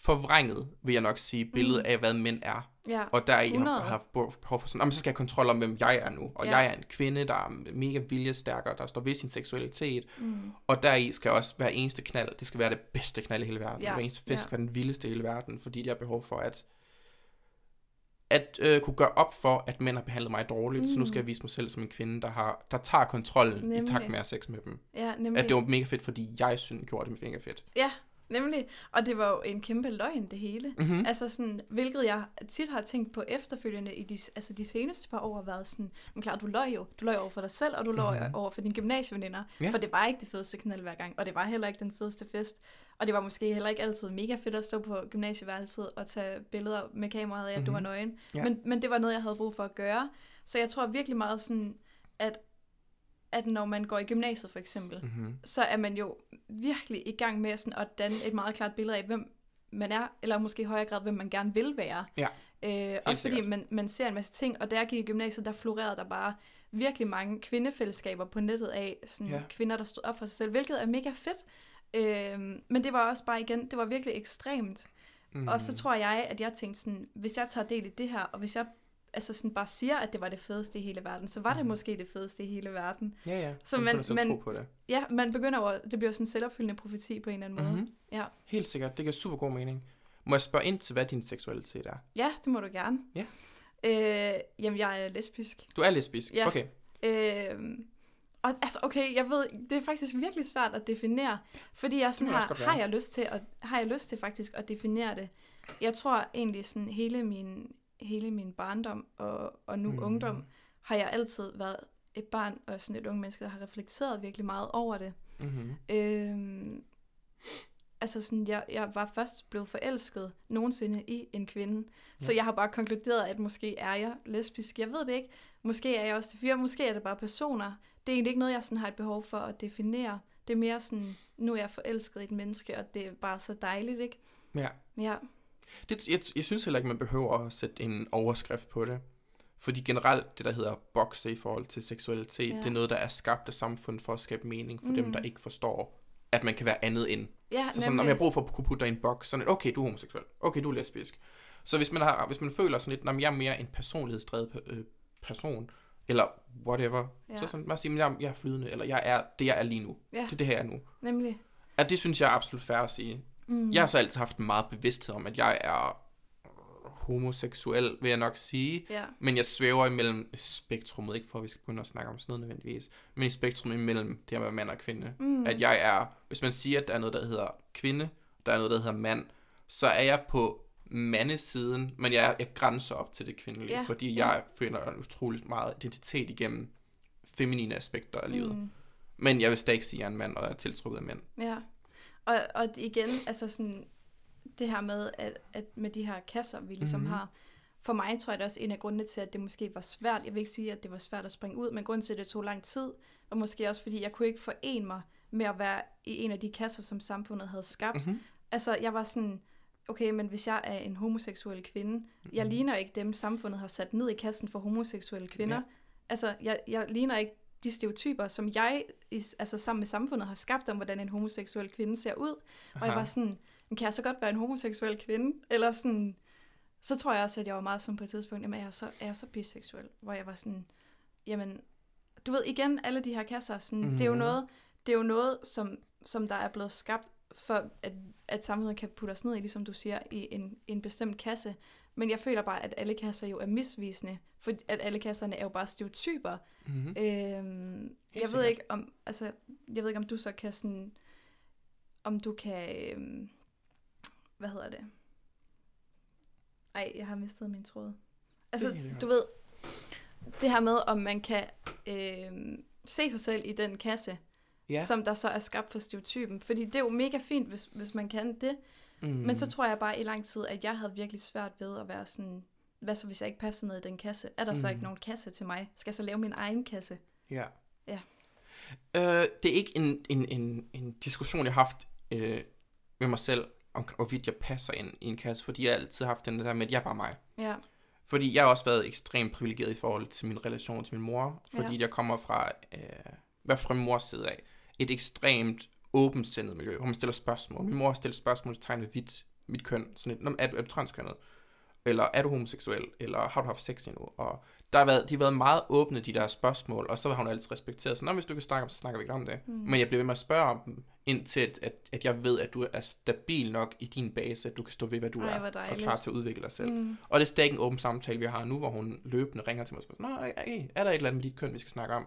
forvrænget, vil jeg nok sige, billede Mm. af, hvad mænd er. Ja. Og der i har 100. haft behov for sådan, "Nå, men så skal jeg have kontrol om, hvem jeg er nu. Og Ja. jeg er en kvinde, der er mega viljestærk, og der står ved sin seksualitet. Mm. Og deri skal også hver eneste knald, det skal være det bedste knald i hele verden. Ja, Hver eneste fest ja. skal være den vildeste i hele verden, fordi jeg har behov for at at øh, kunne gøre op for, at mænd har behandlet mig dårligt, mm. så nu skal Mm. jeg vise mig selv som en kvinde, der, har, der tager kontrollen Nemlig. i takt med at sex med dem. Ja, nemlig. At det var mega fedt, fordi jeg synes, gjorde det mega fedt. Ja, nemlig. Og det var jo en kæmpe løgn, det hele. Mm-hmm. Altså sådan, hvilket jeg tit har tænkt på efterfølgende i de, altså de seneste par år, har været sådan, men klart, du løg jo. Du løg over for dig selv, og du løg Mhm. over for dine gymnasieveninder. Ja. For det var ikke det fedeste knald hver gang, og det var heller ikke den fedeste fest. Og det var måske heller ikke altid mega fedt at stå på gymnasieværelset og tage billeder med kameraet af, at mm-hmm. du var Mhm. nøgen. Ja. Men, men det var noget, jeg havde brug for at gøre. Så jeg tror virkelig meget sådan, at, at når man går i gymnasiet for eksempel, Mm-hmm. så er man jo virkelig i gang med sådan at danne et meget klart billede af, hvem man er, eller måske i højere grad, hvem man gerne vil være. Ja, Øh, også fordi sikkert. man, man ser en masse ting, og da jeg gik i gymnasiet, der florerede der bare virkelig mange kvindefællesskaber på nettet af sådan Ja. kvinder, der stod op for sig selv, hvilket er mega fedt. Øh, men det var også bare igen, det var virkelig ekstremt. Mm. Mm. Og så tror jeg, at jeg tænkte sådan, hvis jeg tager del i det her, og hvis jeg altså sådan bare siger, at det var det fedeste i hele verden, så var det Mhm. måske det fedeste i hele verden. Ja, ja. Så man, man- selv man- tro på det. Ja, man begynder over, det bliver sådan en selvopfyldende profeti på en eller anden måde. Mm-hmm. Ja. Helt sikkert. Det giver super god mening. Må jeg spørge ind til, hvad din seksualitet er? Ja, det må du gerne. Ja. Øh, jamen, jeg er lesbisk. Du er lesbisk? Ja. Okay. Øh, og altså, okay, jeg ved, det er faktisk virkelig svært at definere, fordi jeg sådan har, har jeg lyst til at, har jeg lyst til faktisk at definere det. Jeg tror egentlig sådan hele min, hele min barndom og, og nu mm. ungdom, har jeg altid været et barn og sådan et unge menneske, der har reflekteret virkelig meget over det. Mm-hmm. Øhm, altså sådan, jeg, jeg var først blevet forelsket nogensinde i en kvinde, ja. så jeg har bare konkluderet, at måske er jeg lesbisk. Jeg ved det ikke. Måske er jeg også det fyre, måske er det bare personer. Det er egentlig ikke noget, jeg sådan har et behov for at definere. Det er mere sådan, nu er jeg forelsket i et menneske, og det er bare så dejligt, ikke? Ja. Ja, Det, jeg, jeg synes heller ikke, man behøver at sætte en overskrift på det. Fordi generelt, det der hedder bokse i forhold til seksualitet, Ja. det er noget, der er skabt af samfundet for at skabe mening for mm. dem, Mm. der ikke forstår, at man kan være andet end. ja Så sådan, om jeg har brug for at kunne putte dig i en boks, sådan et, okay, du er homoseksuel, okay, du er lesbisk. Så hvis man, har, hvis man føler sådan lidt, at jeg er mere en personlighedsdrevet pe- øh, person, eller whatever, ja. Ja. så sådan, bare sige, at jeg, jeg er flydende, eller jeg er det, jeg er lige nu. Ja. Det er det her, jeg er nu. Nemlig. At det synes jeg er absolut fair at sige. Mm. Jeg har så altid haft en meget bevidsthed om, at jeg er homoseksuel, vil jeg nok sige. Ja, Men jeg svæver imellem spektrummet, ikke for at vi skal begynde at snakke om sådan noget nødvendigvis, men i spektrum imellem det her med mand og kvinde. Mm. At jeg er, hvis man siger, at der er noget, der hedder kvinde, der er noget, der hedder mand, så er jeg på mandesiden, men jeg, jeg grænser op til det kvindelige, Ja, fordi ja. jeg finder en utrolig meget identitet igennem feminine aspekter af livet. Mm. Men jeg vil stadig ikke sige, at jeg er en mand, og jeg er tiltrukket af mænd. Ja, og, og igen, altså sådan, det her med, at, at med de her kasser, vi ligesom Mhm. mm-hmm. har, for mig tror jeg det også en af grundene til, at det måske var svært. Jeg vil ikke sige, at det var svært at springe ud, men grunden til, at det tog lang tid, var måske også, fordi jeg kunne ikke forene mig med at være i en af de kasser, som samfundet havde skabt. Mhm. Altså, jeg var sådan, okay, men hvis jeg er en homoseksuel kvinde, jeg Mhm. ligner ikke dem, samfundet har sat ned i kassen for homoseksuelle kvinder. Ja. Altså, jeg, jeg ligner ikke de stereotyper, som jeg altså, sammen med samfundet har skabt om, hvordan en homoseksuel kvinde ser ud. Og jeg Aha. var sådan, "Men kan jeg så godt være en homoseksuel kvinde? Eller sådan, så tror jeg også, at jeg var meget sådan på et tidspunkt, jamen er jeg så, er jeg så biseksuel? Hvor jeg var sådan, jamen, du ved igen, alle de her kasser, sådan, mm. det er jo Mhm. noget, det er jo noget, som, som der er blevet skabt for, at, at samfundet kan putte os ned i, ligesom du siger, i en, en bestemt kasse. Men jeg føler bare, at alle kasser jo er misvisende, for at alle kasserne er jo bare stereotyper. Mhm. Øhm, jeg ved sikkert. ikke om, altså, jeg ved ikke om du så kan sådan, om du kan, øhm, hvad hedder det? Ej, jeg har mistet min tråd. Altså, du ved, det her med, om man kan øhm, se sig selv i den kasse, Ja. som der så er skabt for stereotypen. Fordi det er jo mega fint, hvis, hvis man kan det. Mm. Men så tror jeg bare i lang tid, at jeg havde virkelig svært ved at være sådan, hvad så hvis jeg ikke passer ned i den kasse? Er der så Mm. ikke nogen kasse til mig? Skal jeg så lave min egen kasse? Ja. Ja. Øh, det er ikke en, en, en, en diskussion, jeg har haft øh, med mig selv, om hvorvidt jeg passer ind i en kasse, fordi jeg har altid haft den der med, at jeg er bare mig. Ja, Fordi jeg har også været ekstremt privilegeret i forhold til min relation til min mor, fordi Ja. jeg kommer fra, øh, fald fra min mors side af, et ekstremt åbensindet miljø, hvor man stiller spørgsmål. Min mor stiller spørgsmål til tegn ved hvidt, mit køn. Sådan et, "Nå, men er, du, er du transkønnet? Eller er du homoseksuel? Eller har du haft sex endnu? Og der har været, de har været meget åbne, de der spørgsmål, og så har hun altid respekteret. Så hvis du kan snakke om, så snakker vi ikke om det. Mm. Men jeg bliver ved med at spørge om dem, indtil at, at, at jeg ved, at du er stabil nok i din base, at du kan stå ved, hvad du Ej, er, og klar til at udvikle dig selv. Mm. Og det er stadig en åben samtale, vi har nu, hvor hun løbende ringer til mig og spørger, Nå, ej, er der et eller andet med dit køn, vi skal snakke om?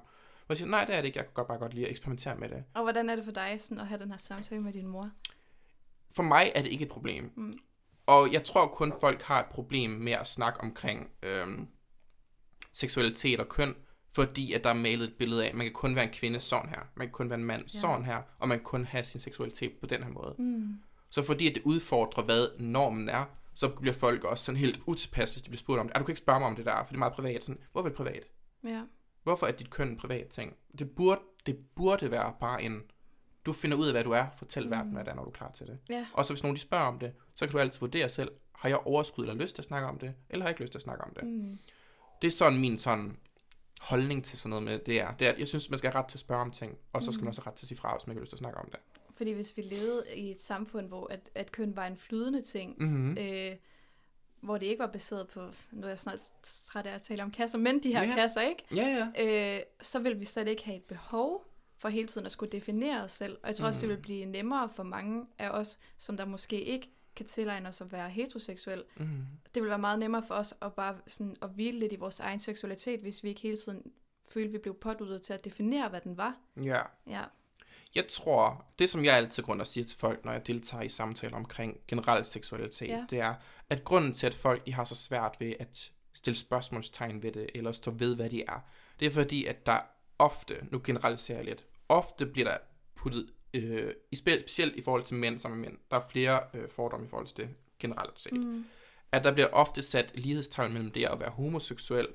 Og siger, nej, det er det ikke, jeg kan godt bare godt lide at eksperimentere med det. Og hvordan er det for dig sådan, at have den her samtale med din mor? For mig er det ikke et problem. Mm. Og jeg tror kun, folk har et problem med at snakke omkring øhm, seksualitet og køn, fordi at der er malet et billede af, at man kan kun være en kvinde sådan her, man kan kun være en mand Ja. sådan her, og man kan kun have sin seksualitet på den her måde. Mm. Så fordi at det udfordrer, hvad normen er, så bliver folk også sådan helt utilpas, hvis de bliver spurgt om det. Ah, du kan ikke spørge mig om det der, for det er meget privat. Sådan, hvorfor er det privat? Ja. Hvorfor er dit køn en privat ting? Det burde, det burde være bare en, du finder ud af, hvad du er, fortæl mm. Verden, hvad det er, når du er klar til det. Ja. Og så hvis nogen de spørger om det, så kan du altid vurdere selv, har jeg overskud eller lyst til at snakke om det, eller har jeg ikke lyst til at snakke om det. Mm. Det er sådan min sådan holdning til sådan noget med det er. Det er, at jeg synes, man skal have ret til at spørge om ting, og så skal Mm. man også have ret til at sige fra, hvis man ikke har lyst til at snakke om det. Fordi hvis vi levede i et samfund, hvor at, at køn var en flydende ting, Mm-hmm. øh, hvor det ikke var baseret på, nu er jeg snart træt af at tale om kasser, men de her Ja. kasser, ikke? Ja, ja. Øh, så vil vi slet ikke have et behov for hele tiden at skulle definere os selv. Og jeg tror også, det Mm. vil blive nemmere for mange af os, som der måske ikke kan tilegne os at være heteroseksuel. Mm. Det vil være meget nemmere for os at bare sådan, at hvile lidt i vores egen seksualitet, hvis vi ikke hele tiden følte, vi blev påduttet til at definere, hvad den var. Ja. Ja. Jeg tror, det som jeg altid grund og siger til folk, når jeg deltager i samtaler omkring generel seksualitet, Ja. det er, at grunden til, at folk de har så svært ved at stille spørgsmålstegn ved det, eller stå ved, hvad de er, det er fordi, at der ofte, nu generaliserer jeg lidt, ofte bliver der puttet, øh, specielt i forhold til mænd som er mænd, der er flere øh, fordomme i forhold til det generelt set, Mm. at der bliver ofte sat lighedstegn mellem det at være homoseksuel,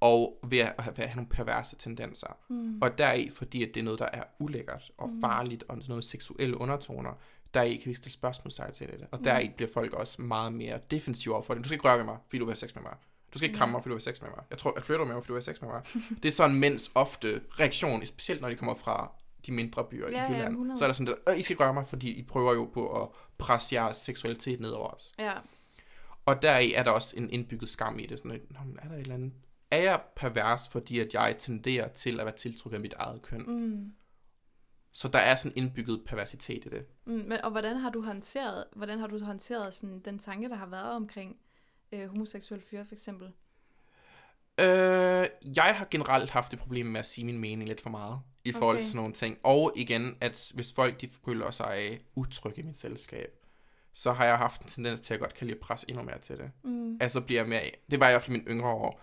og ved at have, ved at have nogle perverse tendenser. Mm. Og deri, fordi at det er noget, der er ulækkert og Mm. farligt, og sådan noget seksuelle undertoner, deri kan vi stille spørgsmålstegn til det. Og Mm. deri bliver folk også meget mere defensive over for det. Du skal ikke røre ved mig, fordi du vil have sex med mig. Du skal ikke kramme Mm. mig, fordi du vil have sex med mig. Jeg tror, at flytter med mig, fordi du vil have sex med mig. det er sådan mænds ofte reaktion, specielt når de kommer fra de mindre byer Ja, ja, i Jylland. 100. så er der sådan, at I skal røre mig, fordi I prøver jo på at presse jeres seksualitet ned over os. Ja. Og deri er der også en indbygget skam i det. Sådan, at, "Nå, er der et eller andet? Er jeg pervers, fordi at jeg tenderer til at være tiltrukket af mit eget køn? Mm. Så der er sådan indbygget perversitet i det. Mm. Men, og hvordan har du håndteret, hvordan har du håndteret sådan, den tanke, der har været omkring øh, homoseksuelle fyre, for eksempel? Øh, jeg har generelt haft et problem med at sige min mening lidt for meget i forhold Okay. til sådan nogle ting. Og igen, at hvis folk de føler sig utrygge i mit selskab, så har jeg haft en tendens til at godt kan lide at presse endnu mere til det. Mm. Altså bliver jeg mere, det var i hvert fald i mine yngre år,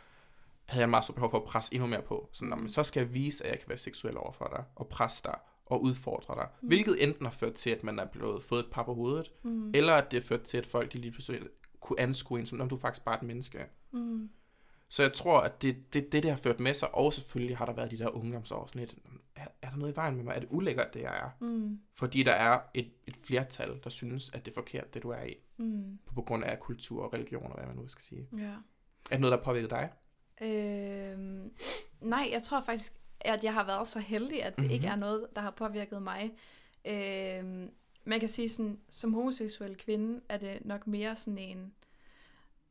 havde jeg meget stort behov for at presse endnu mere på. Sådan, "Nå, men så skal jeg vise, at jeg kan være seksuel over for dig, og presse dig, og udfordre dig. Mm. Hvilket enten har ført til, at man er blevet fået et par på hovedet, Mm. eller at det har ført til, at folk de lige pludselig kunne anskue en som, om du er faktisk bare et menneske. Mm. Så jeg tror, at det, det, det, det har ført med sig, og selvfølgelig har der været de der ungdomsår, sådan lidt, er, er der noget i vejen med mig? Er det ulækkert, det jeg er? Mm. Fordi der er et, et flertal, der synes, at det er forkert, det du er i, Mm. på, på grund af kultur og religion, og hvad man nu skal sige. Ja. Er det noget, der har påvirket dig? Øhm, nej, jeg tror faktisk, at jeg har været så heldig, at det mm-hmm. ikke er noget, der har påvirket mig. Øhm, man kan sige sådan, som homoseksuel kvinde, er det nok mere sådan en,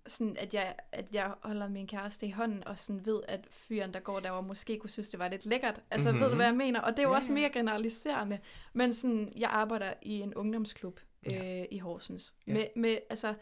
sådan at jeg, at jeg holder min kæreste i hånden, og sådan ved, at fyren, der går derovre, måske kunne synes, det var lidt lækkert. Altså, mm-hmm. ved du, Mhm. hvad jeg mener? Og det er jo Ja, også mere generaliserende. Men sådan, jeg arbejder i en ungdomsklub øh, Ja. i Horsens. Ja. Med, med, altså,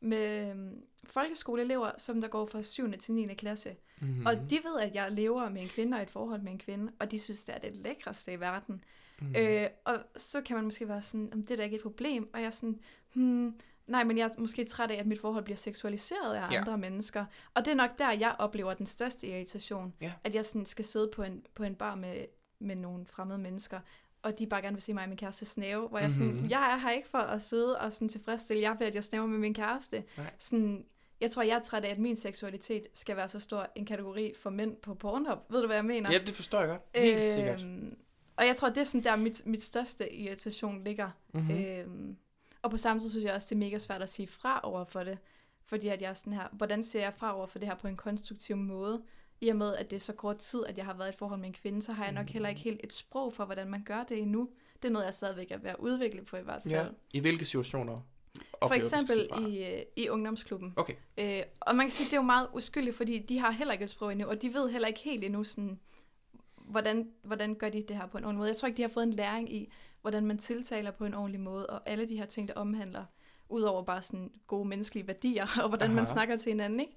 med øhm, folkeskoleelever, som der går fra 7. til 9. klasse. Mm-hmm. Og de ved, at jeg lever med en kvinde og et forhold med en kvinde, og de synes, det er det lækreste i verden. mm. Mm. Øh, og så kan man måske være sådan, om det er da ikke et problem, og jeg er sådan, hmm, nej, men jeg er måske træt af, at mit forhold bliver seksualiseret af Ja. andre mennesker. Og det er nok der, jeg oplever den største irritation, Ja. at jeg sådan skal sidde på en, på en bar med, med nogle fremmede mennesker, og de bare gerne vil se mig og min kæreste snæve, hvor jeg sådan, Mhm. jeg er her ikke for at sidde og sådan tilfredsstille jer ved, at jeg snæver med min kæreste. Nej. Sådan, jeg tror, jeg er træt af, at min seksualitet skal være så stor en kategori for mænd på Pornhub. Ved du, hvad jeg mener? Ja, det forstår jeg godt. Helt sikkert. Øhm, og jeg tror, det er sådan der, mit, mit største irritation ligger. Mm-hmm. Mm. Øhm, og på samme tid synes jeg også, det er mega svært at sige fra over for det. Fordi at jeg er sådan her, hvordan ser jeg fra over for det her på en konstruktiv måde? I og med, at det er så kort tid, at jeg har været i et forhold med en kvinde, så har jeg nok heller ikke helt et sprog for, hvordan man gør det endnu. Det er noget, jeg stadigvæk er ved at udvikle på i hvert fald. Ja. I hvilke situationer For eksempel i, i ungdomsklubben. Okay. Øh, og man kan sige, at det er jo meget uskyldigt, fordi de har heller ikke et sprog endnu, og de ved heller ikke helt endnu, sådan, hvordan, hvordan gør de det her på en ordentlig måde. Jeg tror ikke, de har fået en læring i, hvordan man tiltaler på en ordentlig måde, og alle de her ting, der omhandler, udover bare sådan gode menneskelige værdier, <laughs> og hvordan Aha. man snakker til hinanden, ikke?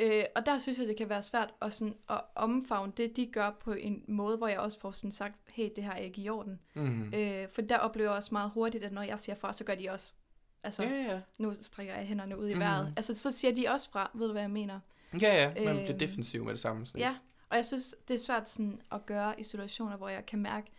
Øh, og der synes jeg, det kan være svært at, sådan, at omfavne det, de gør på en måde, hvor jeg også får sådan sagt, hey, det her er ikke i orden. Mm. Øh, for der oplever jeg også meget hurtigt, at når jeg siger fra, så gør de også. Altså, Ja, ja. nu strækker jeg hænderne ud i Mhm. vejret. Altså, så siger de også fra, ved du, hvad jeg mener? Ja, ja. Man bliver Øhm, defensiv med det samme. Sådan. Ja, og jeg synes, det er svært sådan at gøre i situationer, hvor jeg kan mærke,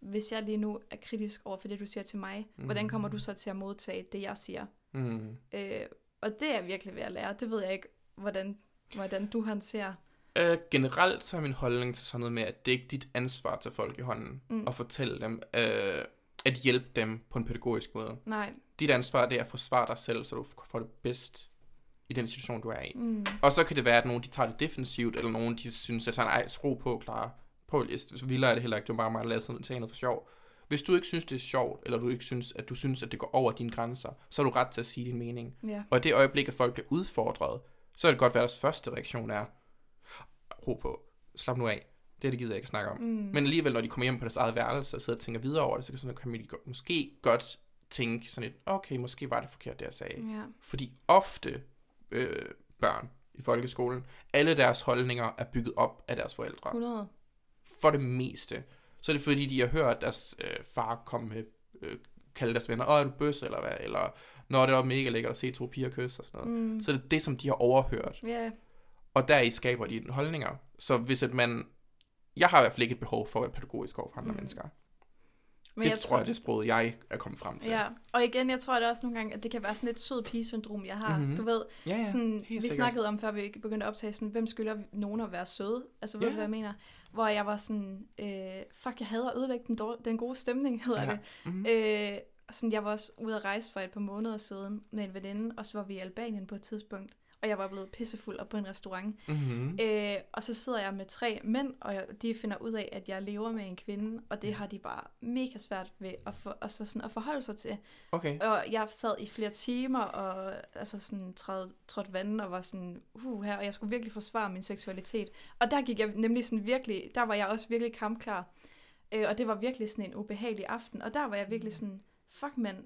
hvis jeg lige nu er kritisk over for det, du siger til mig, mm. hvordan kommer du så til at modtage det, jeg siger? Mm. Øh, og det er jeg virkelig ved at lære. Det ved jeg ikke, hvordan, hvordan du håndterer. Øh, generelt så er min holdning til sådan noget med, at det ikke er dit ansvar til folk i hånden, Mm. og fortælle dem, øh, at hjælpe dem på en pædagogisk måde. Nej. Dit ansvar det er at forsvare dig selv, så du får det bedst i den situation, du er i. Mm. Og så kan det være, at nogen de tager det defensivt, eller nogen de synes, at sådan, ej, skru på, klar. Prøv lige, så vildere er det heller ikke, det er bare mig, der lader sådan noget for sjov. Hvis du ikke synes, det er sjovt, eller du ikke synes, at du synes, at det går over dine grænser, så har du ret til at sige din mening. Ja. Og i det øjeblik, at folk bliver udfordret, så er det godt være, at deres første reaktion er, ro på, slap nu af. Det, her, det gider jeg ikke snakke om. Mm. Men alligevel, når de kommer hjem på deres eget værelse og sidder og tænker videre over det, så kan, sådan, kan de måske godt tænke sådan lidt, okay, måske var det forkert, det jeg sagde. Ja. Fordi ofte øh, børn i folkeskolen, alle deres holdninger er bygget op af deres forældre. 100. For det meste. Så er det fordi, de har hørt deres øh, far komme med, øh, kalde deres venner, åh, er du bøsse, eller hvad? Eller, når det var mega lækkert at se to piger kysse og sådan noget. Mm. Så er det det, som de har overhørt. Ja, Og deri skaber de holdninger. Så hvis at man... Jeg har i hvert fald ikke et behov for at være pædagogisk over for andre Mm. mennesker. men det jeg tror jeg, det er sproget, jeg er kommet frem til. Ja, og igen, jeg tror det også nogle gange, at det kan være sådan et sød pige-syndrom, jeg har. Mhm. Mm-hmm. Du ved, ja, ja sådan, helt vi sikkert. snakkede om, før vi begyndte at optage, sådan, hvem skylder nogen at være søde? Altså, ved Ja. du, hvad jeg mener? Hvor jeg var sådan, øh, fuck, jeg hader at ødelægge den, dårl- den gode stemning, hedder Ja. det. Mhm. Øh, sådan, jeg var også ude at rejse for et par måneder siden med en veninde, og så var vi i Albanien på et tidspunkt, og jeg var blevet pissefuld op på en restaurant. Mhm. Øh, og så sidder jeg med tre mænd, og jeg, de finder ud af, at jeg lever med en kvinde, og det har de bare mega svært ved at, for, altså sådan at forholde sig til. Okay. Og jeg sad i flere timer og altså sådan trådte, trådte vandet og var sådan, uh, her, og jeg skulle virkelig forsvare min seksualitet. Og der gik jeg nemlig sådan virkelig, der var jeg også virkelig kampklar. Øh, og det var virkelig sådan en ubehagelig aften. Og der var jeg virkelig sådan, fuck mand,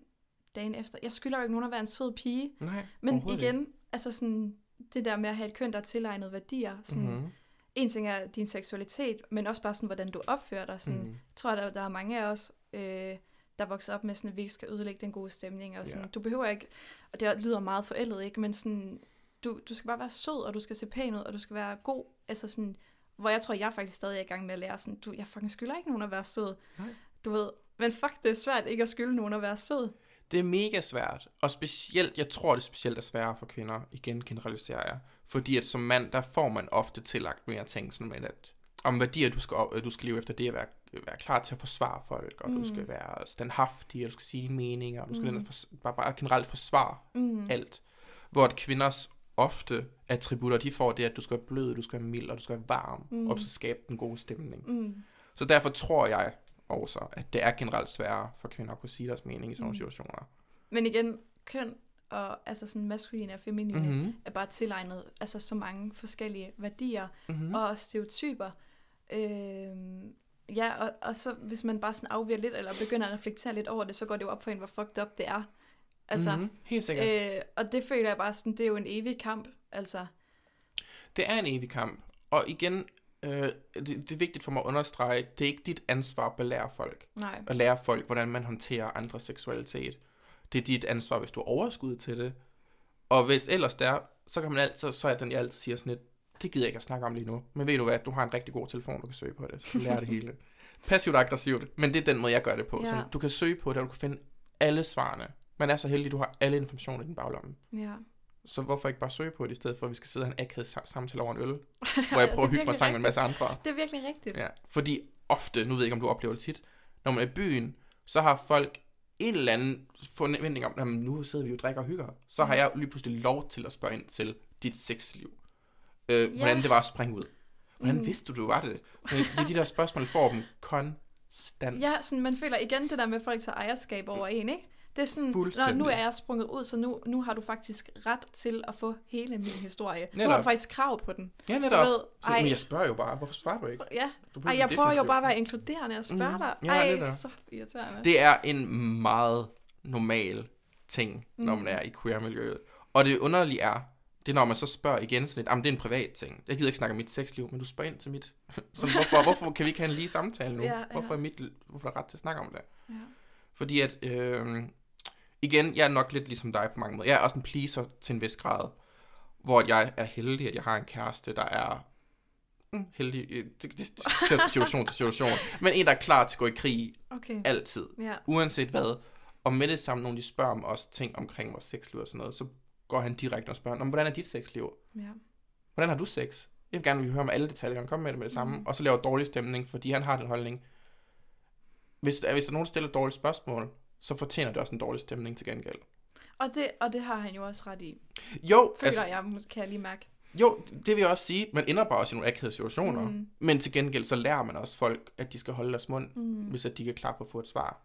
dagen efter. Jeg skylder jo ikke nogen at være en sød pige. Nej, Men igen, altså sådan, det der med at have et køn, der er tilegnet værdier. Sådan, Mhm. En ting er din seksualitet, men også bare sådan, hvordan du opfører dig. Sådan, Mhm. jeg tror, der, der er mange af os, øh, der vokser op med sådan, at vi ikke skal ødelægge den gode stemning. Og sådan. Ja. Du behøver ikke, og det lyder meget forældet, ikke? Men sådan, du, du skal bare være sød, og du skal se pæn ud, og du skal være god. Altså sådan, hvor jeg tror, jeg faktisk stadig er i gang med at lære sådan, du, jeg fucking skylder ikke nogen at være sød. Nej. Du ved, men fuck, det er svært ikke at skylde nogen at være sød. Det er mega svært, og specielt, jeg tror det specielt er sværere for kvinder, igen generaliserer jeg, fordi at som mand, der får man ofte tillagt mere ting, sådan med at om værdier, du skal, op- du skal leve efter, det er at være, være klar til at forsvare folk, og mm. Du skal være standhaftig, og du skal sige dine meninger, og du skal Mm. fors- bare, bare generelt forsvare Mm. alt. Hvor at kvinders ofte attributter, de får det, at du skal være blød, du skal være mild, og du skal være varm, mm. og så skabe den gode stemning. Mm. Så derfor tror jeg også, at det er generelt sværere for kvinder at kunne sige deres mening i sådan nogle Mm. situationer. Men igen, køn og altså sådan maskuline og feminine mm. Mm-hmm. er bare tilegnet altså så mange forskellige værdier Mm-hmm. mm. og stereotyper. Øhm, ja, og, og så hvis man bare sådan afviger lidt, eller begynder at reflektere lidt over det, så går det jo op for en, hvor fucked up det er. Altså, mm-hmm. Helt sikkert. Øh. øh, og det føler jeg bare sådan, det er jo en evig kamp. Altså, Det er en evig kamp. Og igen, øh, det, det er vigtigt for mig at understrege, det er ikke dit ansvar at belære folk. nej. At lære folk, hvordan man håndterer andres seksualitet. Det er dit ansvar, hvis du har overskud til det. Og hvis ellers det er, så kan man altid, så er den, jeg altid siger sådan lidt, det gider jeg ikke at snakke om lige nu. Men ved du hvad, du har en rigtig god telefon, du kan søge på det, så du lærer det hele. <laughs> Passivt og aggressivt, men det er den måde, jeg gør det på. Ja. Så du kan søge på det, og du kan finde alle svarene. Man er så heldig, du har alle informationer i din baglomme. Ja. Så hvorfor ikke bare søge på det, i stedet for, at vi skal sidde og have en akavet sa- samtale over en øl, <laughs> hvor jeg prøver at hygge mig sammen med en masse andre. Det er virkelig rigtigt. Ja, fordi ofte, nu ved jeg ikke, om du oplever det tit, når man er i byen, så har folk en eller anden forventning om, at nu sidder vi jo og drikker og hygger. Så har jeg lige pludselig lov til at spørge ind til dit sexliv. Øh, hvordan Ja. det var at springe ud. Hvordan Mm. vidste du, du var det? Så det er de der spørgsmål, får dem konstant. Ja, sådan, man føler igen det der med, at folk tager ejerskab over en, ikke? Det er sådan, Nå, nu er jeg sprunget ud, så nu, nu har du faktisk ret til at få hele min historie. Nu har Netop. du faktisk krav på den. Ja, Du netop. ved, Så, ej, men jeg spørger jo bare, hvorfor svarer du ikke? ja, Du ej, jeg prøver jo bare at være inkluderende og spørge Mhm. dig. Ja, Ej, der. så irriterende. Det er en meget normal ting, når man Mm. er i queer-miljøet. Og det underlige er, det er, når man så spørger igen sådan lidt, jamen det er en privat ting. Jeg gider ikke snakke om mit sexliv, men du spørger ind til mit. <laughs> så hvorfor, hvorfor kan vi ikke have en lige samtale nu? Ja, ja. Hvorfor, er mit, hvorfor er der ret til at snakke om det? Ja. Fordi at, øh, igen, jeg er nok lidt ligesom dig på mange måder. Jeg er også en pleaser til en vis grad, hvor jeg er heldig, at jeg har en kæreste, der er mm, heldig, øh, det, det, det situation til situation, men en, der er klar til at gå i krig Okay. altid Ja. uanset hvad. Og med det samme, når de spørger om os ting omkring vores sexliv og sådan noget, så går han direkte og spørger, "Nå, men hvordan er dit sexliv? ja. Hvordan har du sex? Jeg vil gerne vil høre om alle detaljer, kom med det med det samme. Mhm. Og så laver dårlig stemning, fordi han har den holdning. Hvis, der- hvis der er nogen, der stiller et dårligt spørgsmål, så fortjener det også en dårlig stemning til gengæld. Og det, og det har han jo også ret i. Jo, Føler altså, jeg, kan jeg lige mærke. jo, det vil jeg også sige. Man ender bare også i nogle akavede situationer. Mm. Mm. Men til gengæld, så lærer man også folk, at de skal holde deres mund, Mm. hvis at de ikke er klar på at få et svar.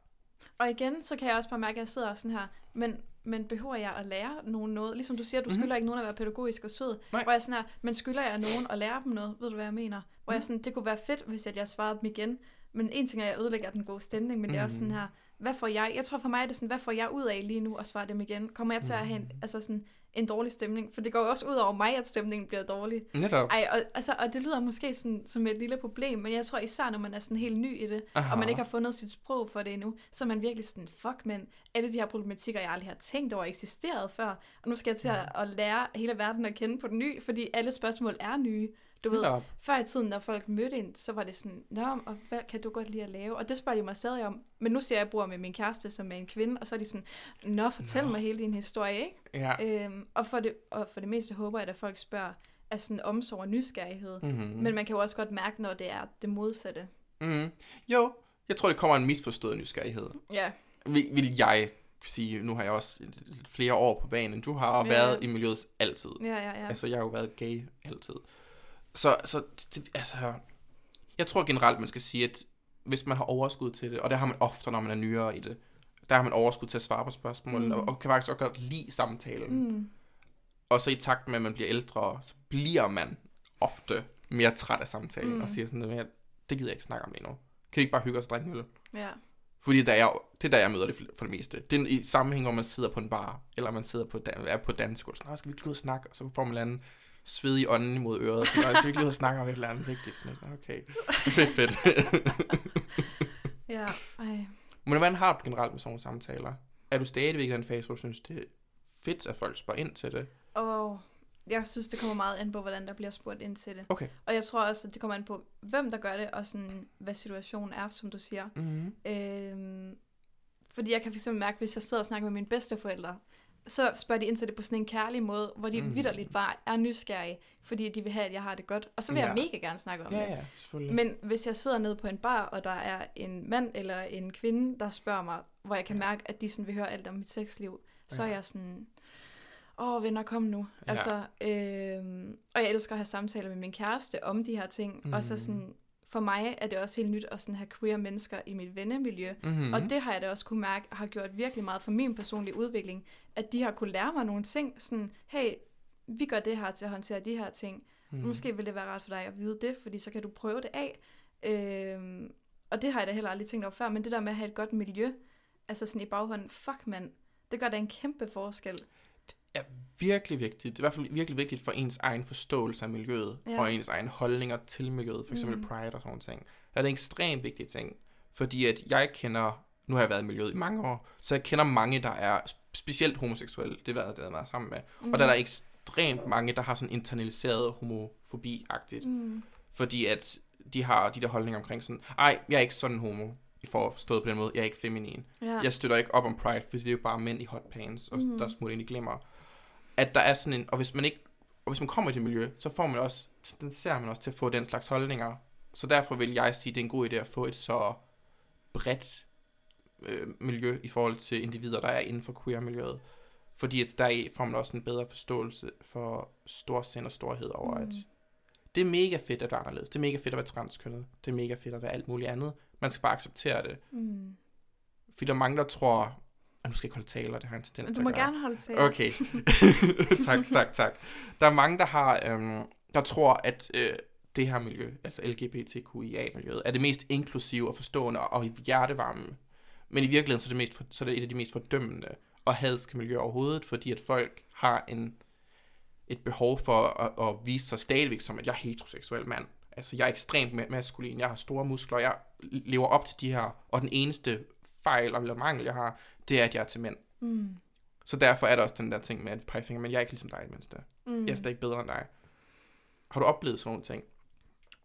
Og igen, så kan jeg også bare mærke, at jeg sidder også sådan her, men, men behøver jeg at lære nogen noget? Ligesom du siger, du Mhm. skylder ikke nogen at være pædagogisk og sød. Nej. Hvor jeg sådan her, men skylder jeg nogen at lære dem noget? Ved du, hvad jeg mener? Hvor jeg Mhm. sådan, det kunne være fedt, hvis jeg svarede dem igen. Men en ting er, at jeg ødelægger den gode stemning, men det er også sådan Mhm. her, hvad får jeg, jeg tror for mig er det sådan, hvad får jeg ud af lige nu, og svare dem igen. Kommer jeg til at have en, altså sådan, en dårlig stemning? For det går jo også ud over mig, at stemningen bliver dårlig. Netop. Ej, og, altså, og det lyder måske sådan, som et lille problem, men jeg tror især, når man er sådan helt ny i det, Aha. og man ikke har fundet sit sprog for det endnu, så er man virkelig sådan, fuck men, alle de her problematikker, jeg aldrig har tænkt over, eksisterede før, og nu skal jeg til at, at lære hele verden at kende på den ny, fordi alle spørgsmål er nye. Du ved, Netop. før i tiden, når folk mødte en, så var det sådan, Nå, og hvad kan du godt lide at lave? Og det spørger de mig stadig om. Men nu siger jeg, at jeg bor med min kæreste, som er en kvinde, og så er de sådan, Nå, fortæl Nå. mig hele din historie, ikke? Ja. Øhm, og, for det, og for det meste håber jeg, at folk spørger af sådan omsorg og nysgerrighed. Mm-hmm. Men man kan jo også godt mærke, når det er det modsatte. Mm. Jo, jeg tror, det kommer en misforstået nysgerrighed. Ja, Vil, vil jeg sige, nu har jeg også flere år på banen, end du har Ja. været i miljøet altid. ja, ja, ja. Altså, jeg har jo været gay altid. Så, så det, altså, jeg tror generelt, man skal sige, at hvis man har overskud til det, og det har man ofte, når man er nyere i det, der har man overskud til at svare på spørgsmålene, Mm. og, og kan faktisk også godt lide samtalen. Mm. Og så i takt med, at man bliver ældre, så bliver man ofte mere træt af samtalen, Mm. og siger sådan noget mere, det gider jeg ikke snakke om lige nu. Kan I ikke bare hygge os og drikke? Ja. Fordi der er, det er der, jeg møder det for, det meste. Det er i sammenhæng, hvor man sidder på en bar, eller man sidder på, er på dansegulv. Sådan, "Nå, skal vi ikke ud og snakke? Og så får man en anden sved i ånden imod øret. Så skal vi ikke lige ud og snakke om et eller andet vigtigt? Sådan, okay, fedt, fedt. <laughs> Ja, ej. Men hvordan har du generelt med sådan nogle samtaler? Er du stadigvæk i den fase, hvor du synes, det er fedt, at folk spørger ind til det? Og jeg synes, det kommer meget an på, hvordan der bliver spurgt ind til det. Okay. Og jeg tror også, at det kommer an på, hvem der gør det, og sådan, hvad situationen er, som du siger. Mm-hmm. Øhm, fordi jeg kan fx mærke, hvis jeg sidder og snakker med mine bedsteforældre, så spørger de ind til det på sådan en kærlig måde, hvor de Mm. mm. vidderligt bare er nysgerrige, fordi de vil have, at jeg har det godt. Og så vil ja. Jeg mega gerne snakke om Ja, det. ja, selvfølgelig. Men hvis jeg sidder nede på en bar, og der er en mand eller en kvinde, der spørger mig, hvor jeg kan Ja. mærke, at de sådan vil høre alt om mit sexliv, så Ja. er jeg sådan, åh venner, kom nu. Ja. Altså, øhm, og jeg elsker at have samtaler med min kæreste om de her ting, mm. og så Mhm. sådan, for mig er det også helt nyt at sådan have queer mennesker i mit vennemiljø, mm-hmm. og det har jeg da også kunne mærke har gjort virkelig meget for min personlige udvikling, at de har kunne lære mig nogle ting, sådan, hey, vi gør det her til at håndtere de her ting. mm. Mm. Måske vil det være rart for dig at vide det, fordi så kan du prøve det af. Øhm, og det har jeg da heller aldrig tænkt over før, men det der med at have et godt miljø, altså sådan i baghånden, fuck mand, det gør da en kæmpe forskel. Er virkelig vigtigt. Det er i hvert fald virkelig vigtigt for ens egen forståelse af miljøet, Ja. og ens egen holdninger til miljøet, for eksempel Mm. mm. Pride og sådan ting. Er det en ekstremt vigtig ting, fordi at jeg kender, nu har jeg været i miljøet i mange år, så jeg kender mange, der er specielt homoseksuelle, det har jeg været sammen med, mm. og der er der ekstremt mange, der har sådan internaliseret homofobi-agtigt, mm. Mm. fordi at de har de der holdninger omkring sådan, ej, jeg er ikke sådan homo, i for forstået på den måde, jeg er ikke feminin. Ja. Jeg støtter ikke op om Pride, fordi det er jo bare mænd i hotpants, og Mhm. mm. der er smut ind i glimmer. At der er sådan en, og hvis man ikke, og hvis man kommer i det miljø, så får man også, den ser man også til at få den slags holdninger. Så derfor vil jeg sige, at det er en god idé at få et så bredt øh, miljø i forhold til individer, der er inden for queer-miljøet. Fordi at der får man også en bedre forståelse for storsind og storhed over, mm. at det er mega fedt at være anderledes. Det er mega fedt at være transkønnet. Det er mega fedt at være alt muligt andet. Man skal bare acceptere det. Mm. Fordi der er mange, der tror, at nu skal jeg holde taler, det har en tendens du må gerne holde til. Okay. <laughs> tak, tak, tak. Der er mange, der har, øhm, der tror, at øh, det her miljø, altså LGBTQIA-miljøet, er det mest inklusive og forstående og hjertevarme. Men i virkeligheden så er det, mest, så er det et af de mest fordømmende og hadske miljøer overhovedet, fordi at folk har en, et behov for at, at vise sig stadigvæk som, at jeg er heteroseksuel mand. Altså, jeg er ekstremt ma- maskulin, jeg har store muskler, jeg lever op til de her, og den eneste fejl eller mangel, jeg har, det er, at jeg er til mænd. Mm. Så derfor er der også den der ting med at pege fingre, men jeg er ikke ligesom dig i det. Mm. Jeg er stadig ikke bedre end dig. Har du oplevet sådan nogle ting?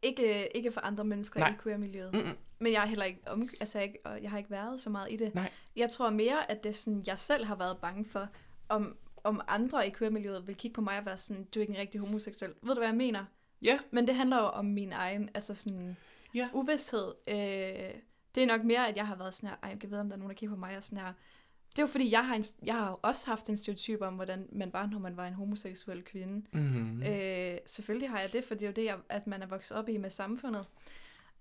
Ikke, ikke for andre mennesker Nej. i queer-miljøet. Mm-mm. Men jeg er heller ikke om, altså jeg, og jeg har ikke været så meget i det. Nej. Jeg tror mere, at det er sådan, jeg selv har været bange for, om, om andre i queer-miljøet vil kigge på mig og være sådan, du er ikke en rigtig homoseksuel. Ved du, hvad jeg mener? Ja. Men det handler jo om min egen, altså sådan, Ja. uvidshed. Øh, det er nok mere, at jeg har været sådan her, ej, jeg kan vide, om der er nogen, der kigger på mig og sådan her. Det er jo fordi, jeg har, en, jeg har også haft en stereotyp om, hvordan man var, når man var en homoseksuel kvinde. Mm-hmm. Mm. Øh, selvfølgelig har jeg det, for det er jo det, jeg, at man er vokset op i med samfundet.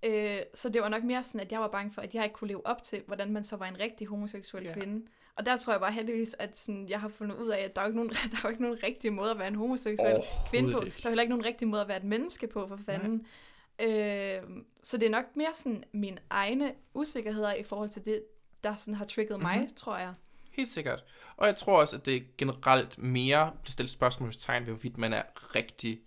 Øh, så det var nok mere sådan, at jeg var bange for, at jeg ikke kunne leve op til, hvordan man så var en rigtig homoseksuel Ja. kvinde. Og der tror jeg bare heldigvis, at sådan, jeg har fundet ud af, at der er jo ikke nogen, <laughs> der er jo ikke nogen rigtig måde at være en homoseksuel kvinde på. Der er heller ikke nogen rigtig måde at være et menneske på, for fanden. Øh, så det er nok mere sådan mine egne usikkerheder i forhold til det, der sådan har trigget mig, mm-hmm. tror jeg. Helt sikkert. Og jeg tror også, at det generelt mere bliver stillet spørgsmålstegn ved, hvorvidt man er rigtig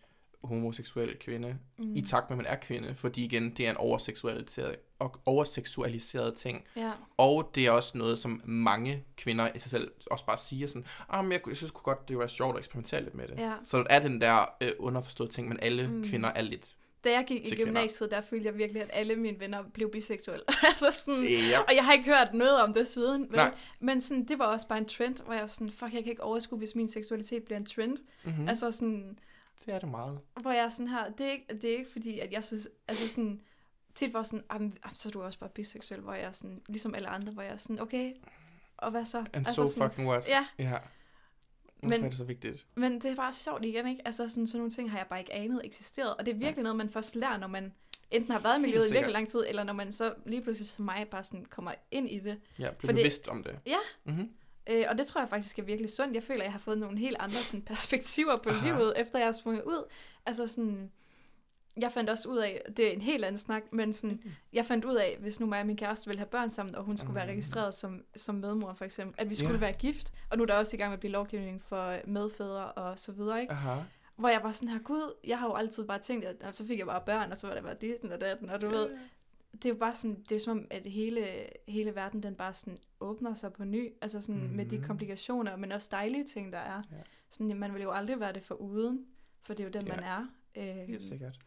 homoseksuel kvinde, mm. i takt med, at man er kvinde. Fordi igen, det er en overseksualiseret, og overseksualiseret ting. Ja. Og det er også noget, som mange kvinder i sig selv også bare siger sådan, ah, men jeg, jeg synes godt, det var sjovt at eksperimentere lidt med det. Ja. Så der er den der øh, underforståede ting, men alle mm. kvinder er lidt. Da jeg gik i Til kvinder. gymnasiet, der følte jeg virkelig, at alle mine venner blev biseksuelle. <laughs> altså sådan, Ja. og jeg har ikke hørt noget om det siden. Vel? Nej. Men sådan, det var også bare en trend, hvor jeg sådan, fuck, jeg kan ikke overskue, hvis min seksualitet bliver en trend. Mm. Mm-hmm. Altså sådan, det er det meget. hvor jeg sådan her, det er ikke, det er ikke fordi, at jeg synes, altså sådan, tit var sådan, "Jamen, jamen, så er du også bare biseksuel, hvor jeg sådan, ligesom alle andre, hvor jeg sådan, okay, og hvad så? And altså so sådan, fucking what? Ja, Ja. Hvorfor Men- er det så vigtigt? men det er bare sjovt igen, ikke? Altså sådan, sådan nogle ting har jeg bare ikke anet eksisterede, og det er virkelig noget, man først lærer, når man enten har været i miljøet i virkelig lang tid, eller når man så lige pludselig som mig bare sådan kommer ind i det. Ja, bliv Fordi- bevidst om det. Ja. Mm-hmm. Øh, og det tror jeg faktisk er virkelig sundt. Jeg føler, at jeg har fået nogle helt andre sådan, perspektiver på Aha. livet, efter jeg er sprunget ud. Altså sådan, jeg fandt også ud af, det er en helt anden snak, men sådan, jeg fandt ud af, hvis nu mig og min kæreste ville have børn sammen, og hun skulle være Mm. registreret som, som medmor for eksempel, at vi skulle Ja. være gift, og nu er der også i gang med at blive lovgivning for medfædre og så videre, ikke? Aha. Hvor jeg var sådan her, gud, jeg har jo altid bare tænkt, at så fik jeg bare børn, og så var det bare ditten og datten, og du ved, det er jo bare sådan, det er som om, at hele, hele verden, den bare sådan åbner sig på ny, altså sådan mm. med de Mhm. komplikationer, men også dejlige ting, der er. Ja. Sådan, man vil jo aldrig være det for uden, for det er jo den, Ja. man er. Øh, Helt sikkert.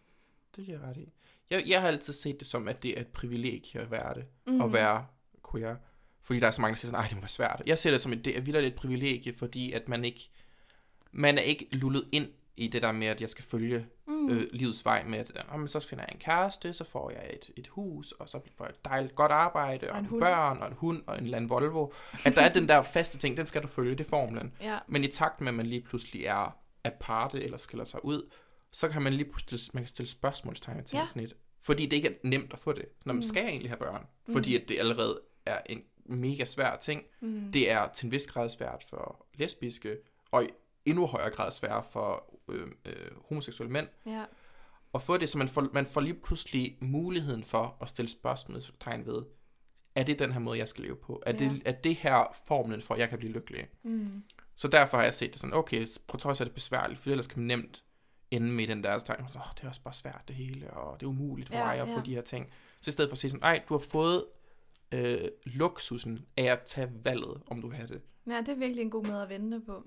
Det giver ret i. Jeg, jeg har altid set det som, at det er et privilegie at være det. mhm. Mm. At være queer. Fordi der er så mange, der siger sådan, det må være svært. Jeg ser det som, at det er vildt et privilegie, fordi at man ikke, man er ikke lullet ind i det der med, at jeg skal følge mm. øh, livets vej med, at "Nå, men så finder jeg en kæreste, så får jeg et, et hus, og så får jeg et dejligt godt arbejde, og, Og en og børn, og en hund, og en anden Volvo. At der er den der faste ting, den skal du følge, det er formlen. Ja, Men i takt med, at man lige pludselig er aparte, eller skiller sig ud, så kan man lige pludselig man kan stille spørgsmålstegn til Ja. sådan et. Fordi det ikke er nemt at få det. Når man Mm. skal egentlig have børn. Mm. Fordi at det allerede er en mega svær ting. mm. Det er til en vis grad svært for lesbiske, og i endnu højere grad svært for øh, øh, homoseksuelle mænd. ja. Og få det, så man får, man får lige pludselig muligheden for at stille spørgsmålstegn ved, er det den her måde, jeg skal leve på? Er, Ja. det, er det her formlen for, at jeg kan blive lykkelig? Mm. Så derfor har jeg set det sådan, okay, på trods af det besværligt, for ellers kan man nemt ende med den der tegn, oh, det er også bare svært det hele, og det er umuligt for Ja, mig at få ja. de her ting. Så i stedet for at sige sådan, ej, du har fået øh, luksusen af at tage valget, om du vil have det. ja, det er virkelig en god måde at vende på.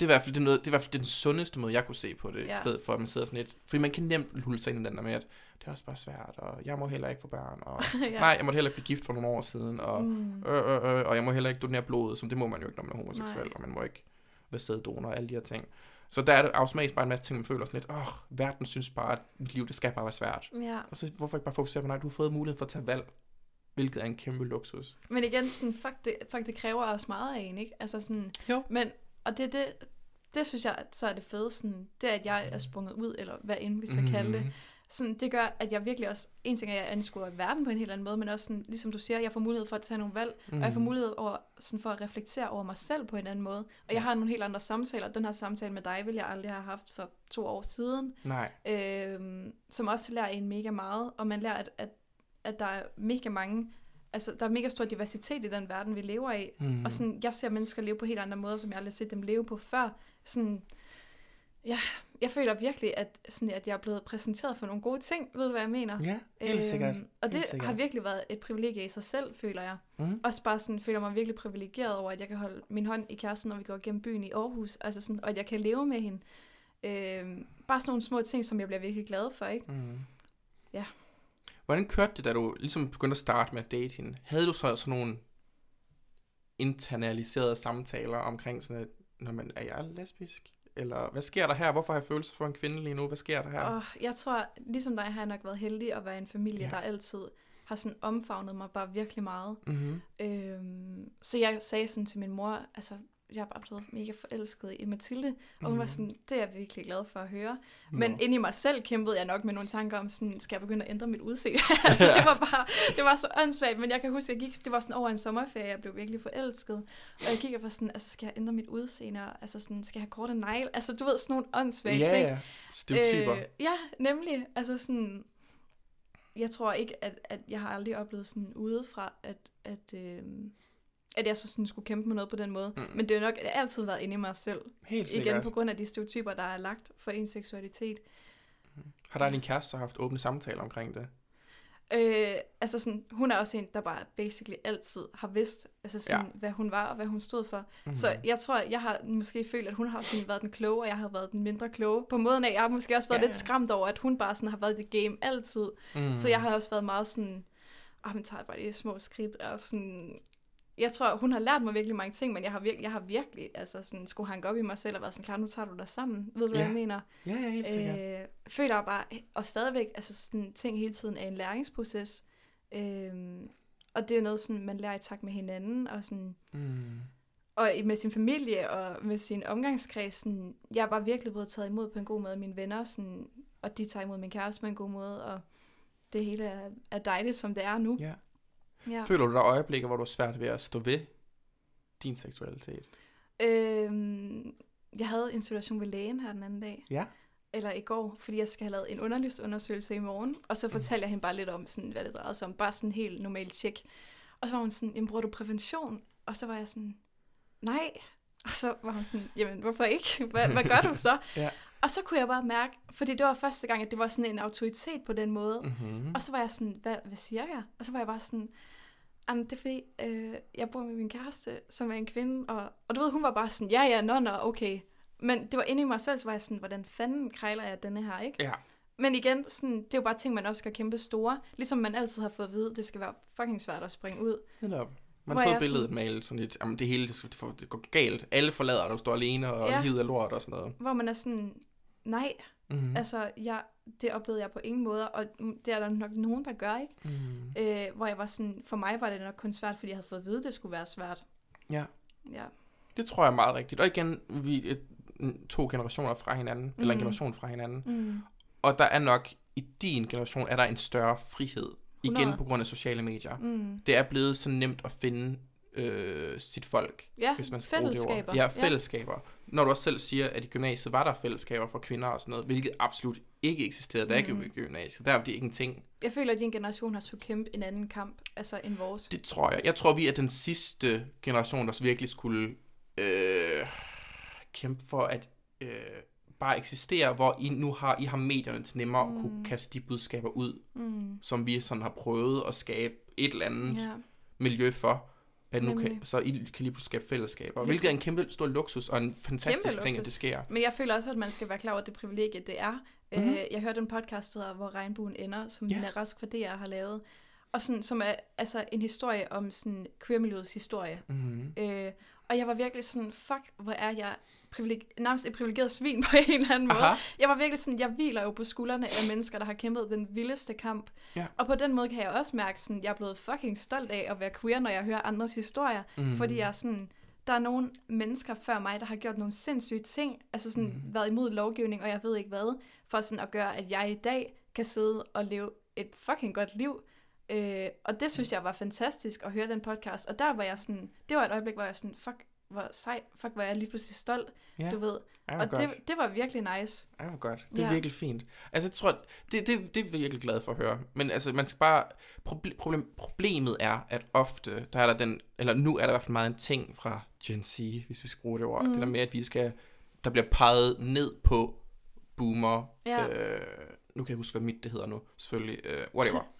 Det er i hvert fald, det er noget, det er i hvert fald den sundeste måde, jeg kunne se på det, Ja. ja. i stedet for at man sidder sådan lidt, fordi man kan nemt lulle sig ind i den der med, at det er også bare svært, og jeg må heller ikke få børn, og <laughs> ja. nej, jeg måtte heller ikke blive gift for nogle år siden, og, Mm. øh, øh, øh, og jeg må heller ikke donere blod, som det må man jo ikke, når man er homoseksuel, Nej. og man må ikke være sæddonor og alle de her ting. Så der er det automatisk bare en masse ting, man føler sådan lidt, åh, verden synes bare, at mit liv, det skal bare være svært. Ja, Og så hvorfor ikke bare fokusere på, nej, du har fået muligheden for at tage valg, hvilket er en kæmpe luksus. men igen, sådan, fuck, det, fuck, det kræver også meget af en, ikke? Altså sådan, Jo. Men, og det, det, det synes jeg, så er det fede, sådan, det at jeg er sprunget ud, eller hvad end vi skal mm. kalde det, Mhm. Sådan, det gør, at jeg virkelig også, en ting er, at jeg anskuer verden på en helt anden måde, men også, sådan, ligesom du siger, jeg får mulighed for at tage nogle valg, mm. og jeg får Mhm. mulighed over, sådan, for at reflektere over mig selv på en anden måde. Og jeg har nogle helt andre samtaler. Den her samtale med dig, vil jeg aldrig have haft for to år siden, Nej. øhm, som også lærer en mega meget, og man lærer, at, at, at der er mega mange, altså der er mega stor diversitet i den verden, vi lever i, Mm. og sådan, jeg ser mennesker leve på helt andre måder, som jeg aldrig har set dem leve på før. Sådan, ja, jeg føler virkelig, at, sådan, at jeg er blevet præsenteret for nogle gode ting. Ved du, hvad jeg mener? Ja, helt sikkert. og det Helt sikkert. har virkelig været et privilegie i sig selv, føler jeg. Mm. Også bare sådan, føler mig virkelig privilegeret over, at jeg kan holde min hånd i kæresten, når vi går gennem byen i Aarhus. Altså sådan, og at jeg kan leve med hende. Øhm, bare sådan nogle små ting, som jeg bliver virkelig glad for, ikke? Mm. Ja. Hvordan kørte det, da du ligesom begyndte at starte med at date hende? Havde du så sådan nogle internaliserede samtaler omkring sådan, at når man, er jeg lesbisk? Eller hvad sker der her? Hvorfor har jeg følelser for en kvinde lige nu? Hvad sker der her? Og jeg tror, ligesom dig har jeg nok været heldig at være i en familie, Ja. der altid har sådan omfavnet mig bare virkelig meget. Mm-hmm. Øhm, så jeg sagde sådan til min mor, altså jeg er bare blevet mega forelsket i Mathilde, og hun var Mhm. sådan, det er jeg virkelig glad for at høre. Men inde i mig selv kæmpede jeg nok med nogle tanker om sådan, skal jeg begynde at ændre mit udseende? <laughs> altså det var bare, det var så åndssvagt, men jeg kan huske, jeg gik, det var sådan over en sommerferie, jeg blev virkelig forelsket, og jeg gik og var sådan, altså skal jeg ændre mit udseende, og, altså sådan, skal jeg have korte negle? Altså du ved, sådan nogle åndssvage ja, ting. ja. Stereotyper. Øh, ja, nemlig. Altså sådan... jeg tror ikke, at, at jeg har aldrig oplevet sådan udefra, at, at, øh, at jeg så sådan skulle kæmpe med noget på den måde. Mm. Mm. Men det har nok altid været inde i mig selv. Helt Igen sikkert. på grund af de stereotyper, der er lagt for ens seksualitet. Har dig og din kæreste haft åbne samtaler omkring det? Øh, altså sådan, hun er også en, der bare basically altid har vidst, altså sådan, Ja. hvad hun var og hvad hun stod for. Mm. Mm. Så jeg tror, jeg har måske følt, at hun har sådan været den kloge, og jeg har været den mindre kloge. På måden af, jeg har måske også været Ja, lidt skræmt over, at hun bare sådan har været det game altid. mm. Mm. Så jeg har også været meget sådan, ah, men tager bare de små skridt, og sådan, jeg tror, hun har lært mig virkelig mange ting, men jeg har virkelig, jeg har virkelig altså sådan, skulle hanke op i mig selv og været sådan, klar, nu tager du dig sammen. Ved du, hvad Ja, jeg mener? Ja, ja, helt sikkert. Øh, føler bare, og stadigvæk, altså sådan, ting hele tiden er en læringsproces. Øh, og det er jo noget, sådan, man lærer i takt med hinanden, og sådan, Mm. og med sin familie og med sin omgangskreds. Sådan, jeg er bare virkelig blevet taget imod på en god måde af mine venner, sådan, og de tager imod min kæreste på en god måde, og det hele er, er dejligt, som det er nu. Ja. Ja. Føler du der er øjeblikke, hvor du er svært ved at stå ved din seksualitet? Øhm, jeg havde en situation ved lægen her den anden dag, Ja. eller i går, fordi jeg skal have lavet en underlivsundersøgelse i morgen, og så fortalte jeg hende bare lidt om, sådan, hvad det drejede sig om, bare sådan en helt normal tjek. Og så var hun sådan, jamen bruger du prævention? Og så var jeg sådan, nej. Og så var hun sådan, jamen hvorfor ikke? Hvad, hvad gør du så? Ja. Og så kunne jeg bare mærke, fordi det var første gang, at det var sådan en autoritet på den måde. Mm-hmm. Og så var jeg sådan, hvad, hvad siger jeg? Og så var jeg bare sådan, Jamen, det er fordi, øh, jeg bor med min kæreste, som er en kvinde, og, og du ved, hun var bare sådan, ja, ja, nå, okay. Men det var inde i mig selv, så var jeg sådan, hvordan fanden krejler jeg denne her, ikke? Ja. Men igen, sådan, det er jo bare ting, man også skal kæmpe store. Ligesom man altid har fået at vide, det skal være fucking svært at springe ud. Netop. Man Hvor har fået jeg billedet sådan- malet sådan lidt, jamen det hele det, skal, det, får- det går galt. Alle forlader dig, du står alene, og ja. Ja. livet er lort og sådan noget. Hvor man er sådan, nej, Mm-hmm. mm. altså, jeg, det oplevede jeg på ingen måde, og det er der nok nogen, der gør, ikke? mm. Øh, hvor jeg var sådan, for mig var det nok kun svært, fordi jeg havde fået at vide, at det skulle være svært. Ja. Ja. Det tror jeg er meget rigtigt. Og igen, vi er to generationer fra hinanden, mm. eller en Mhm. generation fra hinanden. Mm. Og der er nok, i din generation, er der en større frihed. Igen 100. på grund af sociale medier. Mm. Det er blevet så nemt at finde øh, sit folk, Ja, hvis man skal fællesskaber. Ja, fællesskaber. Når du også selv siger, at i gymnasiet var der fællesskaber for kvinder og sådan noget, hvilket absolut ikke eksisterede, da jeg Mm. gik i gymnasiet. Der var det ikke en ting. Jeg føler, at din generation har skulle kæmpe en anden kamp, altså end vores. Det tror jeg. Jeg tror, vi er den sidste generation, der virkelig skulle øh, kæmpe for at øh, bare eksistere, hvor I nu har, I har medierne til nemmere mm. at kunne Mm. kaste de budskaber ud, Mm. som vi sådan har prøvet at skabe et eller andet ja. Ja. miljø for. At nu kan, så I kan lige pludselig skabe fællesskaber. Hvilket er en kæmpe stor luksus og en fantastisk Kæmpe ting, at det sker. Men jeg føler også, at man skal være klar over det privilegie, det er. Mhm. Mm-hmm. Jeg hørte en podcast, der hedder, hvor regnbuen ender, som ja. Nina Rask fra DR har lavet. Og sådan, som er altså, en historie om sådan, queer-miljøets historie. Mm-hmm. Øh, og jeg var virkelig sådan, fuck, hvor er jeg privileg- nærmest et privilegeret svin på <laughs> en eller anden måde. Aha. Jeg var virkelig sådan, jeg hviler jo på skuldrene af mennesker, der har kæmpet den vildeste kamp. Ja. Og på den måde kan jeg også mærke, sådan, jeg er blevet fucking stolt af at være queer, når jeg hører andres historier. Mm. Mm. Fordi jeg er sådan, der er nogle mennesker før mig, der har gjort nogle sindssyge ting, altså sådan mm. været imod lovgivning, og jeg ved ikke hvad, for sådan at gøre, at jeg i dag kan sidde og leve et fucking godt liv. Øh, og det synes jeg var fantastisk at høre den podcast. Og der var jeg sådan, det var et øjeblik, hvor jeg sådan, fuck, hvor sej, fuck, hvor jeg lige pludselig stolt, Ja, du ved. Ej, Og godt. det, det var virkelig nice. Ej, hvor godt. Det er Ja. virkelig fint. Altså, jeg tror, det, det, det er virkelig glad for at høre. Men altså, man skal bare... Proble- problem, problemet er, at ofte, der er der den... Eller nu er der i hvert fald meget en ting fra Gen Z, hvis vi skal bruge det ord. Mm. Det der med, at vi skal... Der bliver peget ned på boomer. Ja. Øh, nu kan jeg huske, hvad mit det hedder nu. Selvfølgelig. Øh, whatever. <laughs>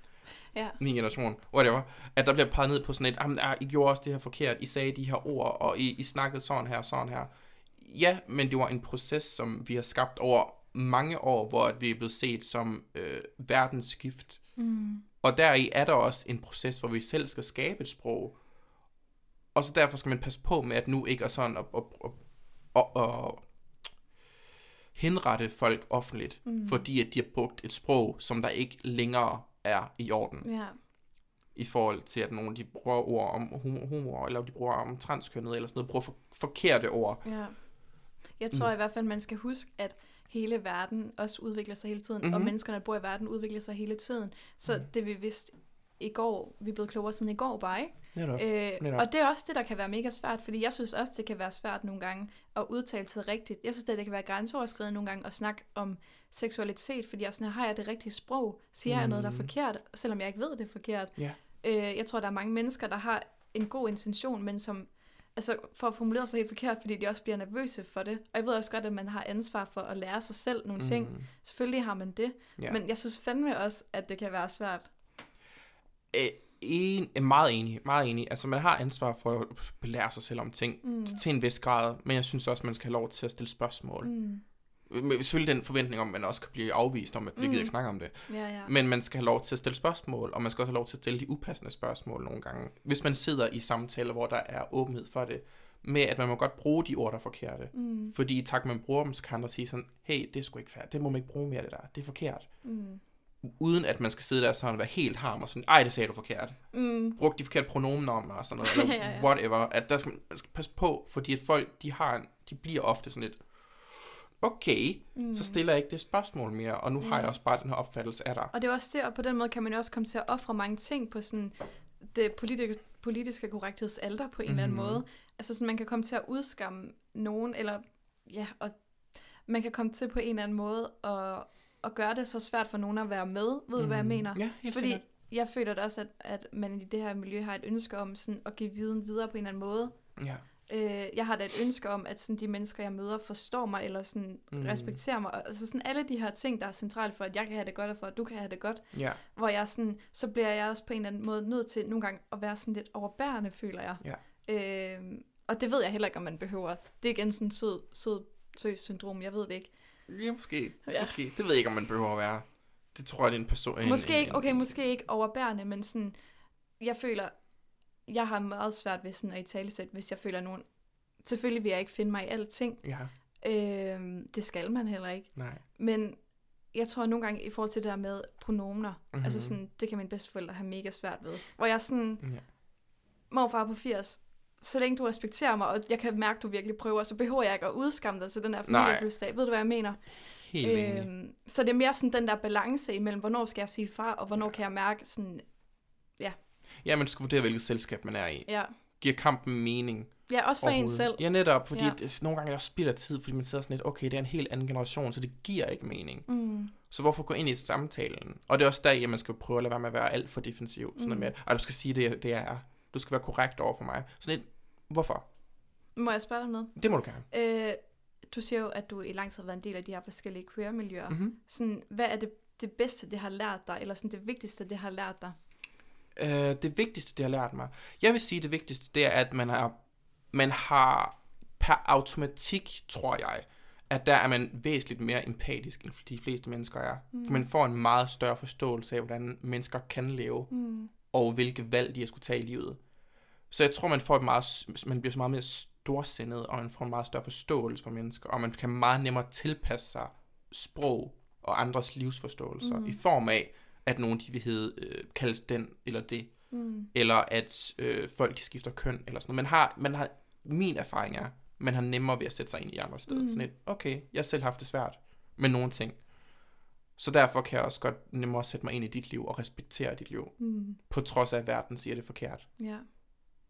Ja. Min generation. Whatever. At der bliver peget ned på sådan et... Jamen, ah, I gjorde også det her forkert. I sagde de her ord, og I, I snakkede sådan her og sådan her. Ja, men det var en proces, som vi har skabt over mange år, hvor vi er blevet set som øh, verdensskift. Mm. Og deri er der også en proces, hvor vi selv skal skabe et sprog. Og så derfor skal man passe på med, at nu ikke er sådan at, at, at, at, at henrette folk offentligt, mm. fordi at de har brugt et sprog, som der ikke længere er i orden. Ja. I forhold til, at nogen de bruger ord om homo eller de bruger om transkønnet, eller sådan noget, bruger for, forkerte ord. Ja. Jeg tror mm. i hvert fald, man skal huske, at hele verden også udvikler sig hele tiden, mm-hmm. og Mhm. menneskerne, der bor i verden, udvikler sig hele tiden. Så mm. det vi vist i går, vi er blevet klogere siden i går bare, ikke? Netop. Øh, netop. og det er også det, der kan være mega svært, fordi jeg synes også, det kan være svært nogle gange at udtale sig rigtigt. Jeg synes, det, det kan være grænseoverskridende nogle gange at snakke om seksualitet, fordi jeg sådan her, har jeg det rigtige sprog? Siger jeg noget, der er Mm. forkert, selvom jeg ikke ved, det er forkert? Ja. Øh, jeg tror, der er mange mennesker, der har en god intention, men som altså for at formulere sig helt forkert, fordi de også bliver nervøse for det. Og jeg ved også godt, at man har ansvar for at lære sig selv nogle ting. Mm. Selvfølgelig har man det, Ja. men jeg synes fandme også, at det kan være svært. Øh, en, er meget enig, meget enig. Altså, man har ansvar for at belære sig selv om ting Mm. til en vis grad, men jeg synes også, man skal have lov til at stille spørgsmål. Mm. Med selvfølgelig den forventning om, at man også kan blive afvist om, at vi gider Mm. ikke snakke om det. Ja, ja. Men man skal have lov til at stille spørgsmål, og man skal også have lov til at stille de upassende spørgsmål nogle gange. Hvis man sidder i samtaler, hvor der er åbenhed for det, med at man må godt bruge de ord, der er forkerte. Mm. Fordi i takt man bruger dem, så kan andre sige sådan, hey, det er sgu ikke fair, det må man ikke bruge mere det der, det er forkert. Mm. Uden at man skal sidde der sådan og være helt harm og sådan, ej, det sagde du forkert. Mm. Brug de forkerte pronomener om mig og sådan noget, <laughs> eller Ja, ja. whatever. At der skal, man skal passe på, fordi at folk, de har en, de bliver ofte sådan lidt, okay, Mm. så stiller jeg ikke det spørgsmål mere, og nu har jeg også bare den her opfattelse af dig. Og det er også det, og på den måde kan man jo også komme til at ofre mange ting på sådan det politiske, politiske korrekthedsalter på en mm-hmm. eller anden Mhm. måde. Altså sådan, man kan komme til at udskamme nogen, eller ja, og man kan komme til på en eller anden måde at, at gøre det så svært for nogen at være med. Ved du, hvad jeg Mhm. mener? Ja, helt Fordi sikkert. jeg føler da også, at, at man i det her miljø har et ønske om sådan at give viden videre på en eller anden måde. Ja. Øh, jeg har da et ønske om, at sådan, de mennesker, jeg møder, forstår mig, eller sådan, Mm. respekterer mig. Og- Altså sådan alle de her ting, der er centralt for, at jeg kan have det godt, og for at du kan have det godt. Ja. Hvor jeg sådan, så bliver jeg også på en eller anden måde nødt til nogle gange at være sådan lidt overbærende, føler jeg. Ja. Øh, og det ved jeg heller ikke, om man behøver. Det er igen sådan sød, sød, søs syndrom, jeg ved det ikke. Ja, måske. Ja. Måske. Det ved jeg ikke, om man behøver at være. Det tror jeg, det er en person... en- Måske en- ikke, okay, måske ikke overbærende, men sådan, jeg føler, jeg har meget svært ved sådan at i talesætte, hvis jeg føler nogen, selvfølgelig vil jeg ikke finde mig i alting, Ja, øh, det skal man heller ikke, nej. men jeg tror nogle gange i forhold til det der med pronomener, Mhm. mm-hmm. altså sådan, det kan mine bedsteforældre have mega svært ved, hvor jeg sådan, Ja. morfar på 80, så længe du respekterer mig, og jeg kan mærke, at du virkelig prøver, så behøver jeg ikke at udskamme dig til den her familiefødselsdag. Ved du, hvad jeg mener? Helt. Øhm, så det er mere sådan den der balance imellem, hvornår skal jeg sige far, og hvornår kan jeg mærke sådan, Ja, man skal vurdere, hvilket selskab man er i. ja, Giver kampen mening ja også for en selv. Ja, netop, fordi ja. Det, nogle gange er der spild af tid, fordi man sidder sådan lidt, okay, det er en helt anden generation, så det giver ikke mening. Mm, Så hvorfor gå ind i samtalen? Og det er også der, at man skal prøve at lade være med at være alt for defensiv. Sådan Mm. med, at "Ej, du skal sige det, det er. Du skal være korrekt over for mig. Sådan lidt, hvorfor? må jeg spørge dig om noget? Det må du gerne. Øh, du siger jo, at du i lang tid har været en del af de her forskellige queer-miljøer. Mm. Mm-hmm. Sådan, hvad er det, det bedste, det har lært dig, eller sådan det vigtigste, det har lært dig? Øh, det vigtigste, det har lært mig. Jeg vil sige, det vigtigste, det er, at man har, man har per automatik, tror jeg, at der er man væsentligt mere empatisk, end de fleste mennesker er. Mm. For man får en meget større forståelse af, hvordan mennesker kan leve, Mm. og hvilke valg de har skulle tage i livet. Så jeg tror, man får et meget, man bliver så meget mere storsindet, og man får en meget større forståelse for mennesker, og man kan meget nemmere tilpasse sig sprog og andres livsforståelser, Mm. mm. i form af, at nogen de vil hedde, øh, kaldes den eller det, Mm. eller at øh, folk de skifter køn, eller sådan noget. Man har, man har, min erfaring er, man har nemmere ved at sætte sig ind i andre steder. Mm. Sådan et, okay, jeg har selv haft det svært med nogle ting. Så derfor kan jeg også godt nemmere sætte mig ind i dit liv og respektere dit liv, Mm. på trods af, at verden siger det forkert. Ja,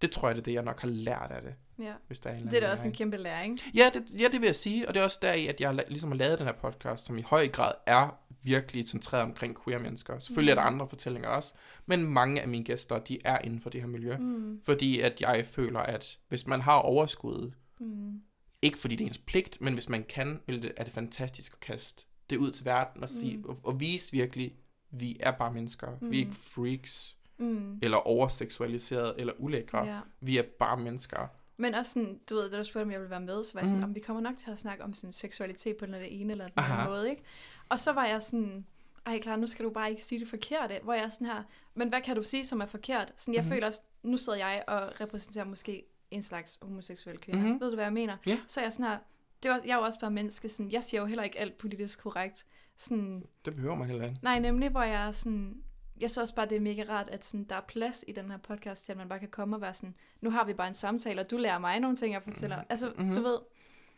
Det tror jeg, det er det, jeg nok har lært af det, ja. hvis der er en Det er da også en kæmpe læring. Ja, det, ja, det vil jeg sige, og det er også der i, at jeg ligesom har lavet den her podcast, som i høj grad er virkelig centreret omkring queer-mennesker. Selvfølgelig mm. er der andre fortællinger også, men mange af mine gæster, de er inden for det her miljø. Mm. Mm. Fordi at jeg føler, at hvis man har overskud, Mm. ikke fordi det er ens pligt, men hvis man kan, det, er det fantastisk at kaste det ud til verden og, sige, Mm. og, og vise virkelig, vi er bare mennesker. Mm. Vi er Mm. ikke freaks, Mm. eller overseksualiserede, eller ulækre. Ja. Vi er bare mennesker. Men også sådan, du ved, da du spurgte, om jeg ville være med, så var jeg sådan, Mhm. om vi kommer nok til at snakke om sådan seksualitet på den eller ene eller den Aha. anden måde, ikke? Og så var jeg sådan, ej klar, nu skal du bare ikke sige det forkerte, hvor jeg er sådan her, men hvad kan du sige, som er forkert? Sådan, jeg mm-hmm. føler også, nu sidder jeg og repræsenterer måske en slags homoseksuel kvinde. Mm-hmm. Ved du, hvad jeg mener? Ja. Så er jeg sådan her, det også, jeg er jo også bare menneske, sådan, jeg siger jo heller ikke alt politisk korrekt. Sådan, Det behøver man heller ikke. nej, nemlig, hvor jeg er sådan, jeg synes også bare, det er mega rart, at sådan, der er plads i den her podcast til, at man bare kan komme og være sådan, nu har vi bare en samtale, og du lærer mig nogle ting, jeg fortæller. Mm. Altså, Mhm. mm-hmm. du ved,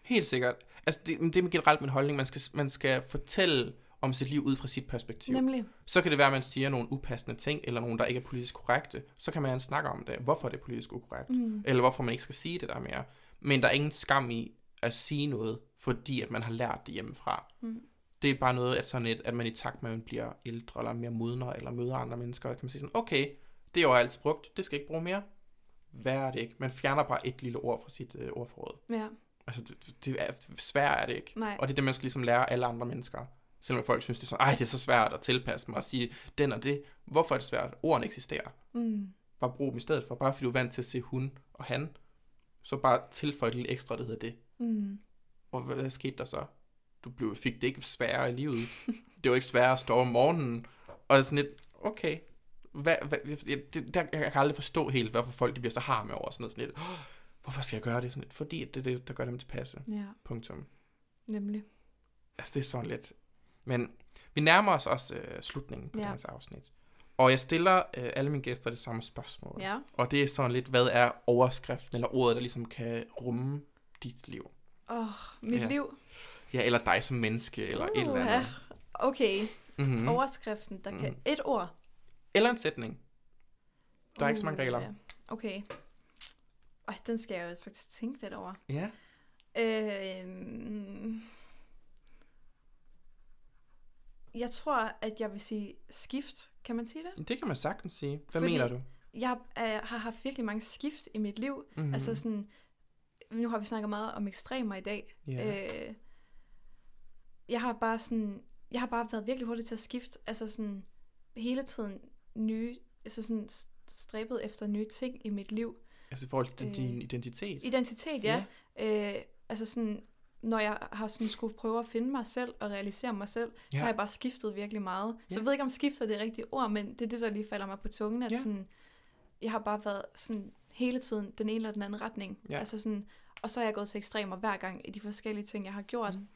Helt sikkert. Altså, det, det er generelt min holdning. Man skal, man skal fortælle om sit liv ud fra sit perspektiv. Nemlig. Så kan det være, at man siger nogle upassende ting, eller nogle, der ikke er politisk korrekte. Så kan man snakke om det. Hvorfor er det politisk ukorrekt? Mm. Eller hvorfor man ikke skal sige det der mere. Men der er ingen skam i at sige noget, fordi at man har lært det hjemmefra. Mm. Det er bare noget, at, sådan et, at man i takt med, at man bliver ældre, eller mere modner, eller møder andre mennesker, kan man sige sådan, okay, det har jeg altid brugt, det skal jeg ikke bruge mere. Hvad er det ikke? Man fjerner bare et lille ord fra sit øh, ordforråd. Ja. Altså, det, det er, svært er det ikke. Nej. Og det er det, man skal ligesom lære alle andre mennesker. Selvom folk synes, det er sådan, ej, det er så svært at tilpasse mig og sige den og det. Hvorfor er det svært? Ordene eksisterer. Mm. Bare brug dem i stedet for. Bare fordi du er vant til at se hun og han, så bare tilføj et lille ekstra, der hedder det. Mm. Og hvad, hvad skete der så? Du blev, fik det ikke sværere i livet. det var ikke sværere at stå om morgenen. Og sådan lidt, okay. Hvad, hvad, det, det, der, jeg kan aldrig forstå helt, hvorfor folk de bliver så harme over sådan noget. Sådan lidt, "Åh, hvorfor skal jeg gøre det? Sådan lidt, fordi det er det, der gør dem tilpasse. Ja, Punktum. nemlig. Altså, det er sådan lidt... Men vi nærmer os også øh, slutningen på ja. dagens afsnit. Og jeg stiller øh, alle mine gæster det samme spørgsmål. Ja. Og det er sådan lidt, hvad er overskriften eller ordet, der ligesom kan rumme dit liv? Åh, oh, mit Ja. liv. Ja, eller dig som menneske, eller et eller andet. Okay, Mm-hmm. mm. overskriften, der kan... Mhm. Et ord. Eller en sætning. Der er ikke så mange regler. ja. Okay. Ej, den skal jeg jo faktisk tænke lidt over. Ja. Øh, jeg tror, at jeg vil sige skift. Kan man sige det? Det kan man sagtens sige. Hvad Fordi- mener du? Jeg øh, har haft virkelig mange skift i mit liv. Mm-hmm. Mm. Altså sådan, nu har vi snakket meget om ekstremer i dag. ja. Øh, jeg har bare sådan, jeg har bare været virkelig hurtig til at skifte, altså sådan hele tiden nye, altså sådan stræbet efter nye ting i mit liv. altså i forhold til øh, din identitet. Identitet, ja. ja. Øh, altså sådan, når jeg har sådan skulle prøve at finde mig selv og realisere mig selv, ja. Så har jeg bare skiftet virkelig meget. Så Ja. jeg ved ikke, om skifter er det rigtige ord, men det er det, der lige falder mig på tungen, at Ja. sådan, jeg har bare været sådan hele tiden den ene eller den anden retning. Ja. Altså sådan, og så er jeg gået til ekstremer hver gang i de forskellige ting, jeg har gjort. Mm.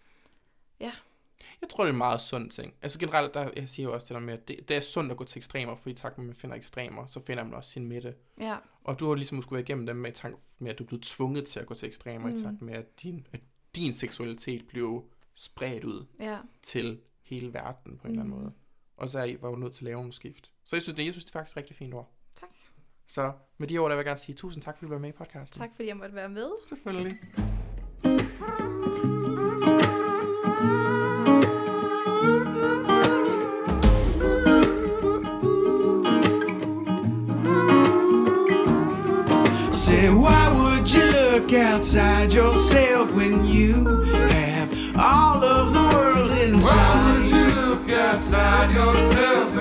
Jeg tror, det er en meget sund ting. Altså generelt, der, jeg siger jo også det der med, at det, det er sundt at gå til ekstremer, for i takt med, at man finder ekstremer, så finder man også sin midte. Ja, Og du har ligesom skulle være igennem dem med, takt med, at du er blevet tvunget til at gå til ekstremer, mm. i takt med, at din, at din seksualitet blev spredt ud ja. til hele verden på en mm. eller anden Mm. måde. Og så er I, var du nødt til at lave en skift. Så jeg synes, det, jeg synes, det er faktisk et rigtig fint ord. Tak. Så med de ord, der vil jeg gerne sige tusind tak, fordi du var med i podcasten. Tak fordi jeg måtte være med. Selvfølgelig. Outside yourself when you have all of the world inside? Why would you look outside yourself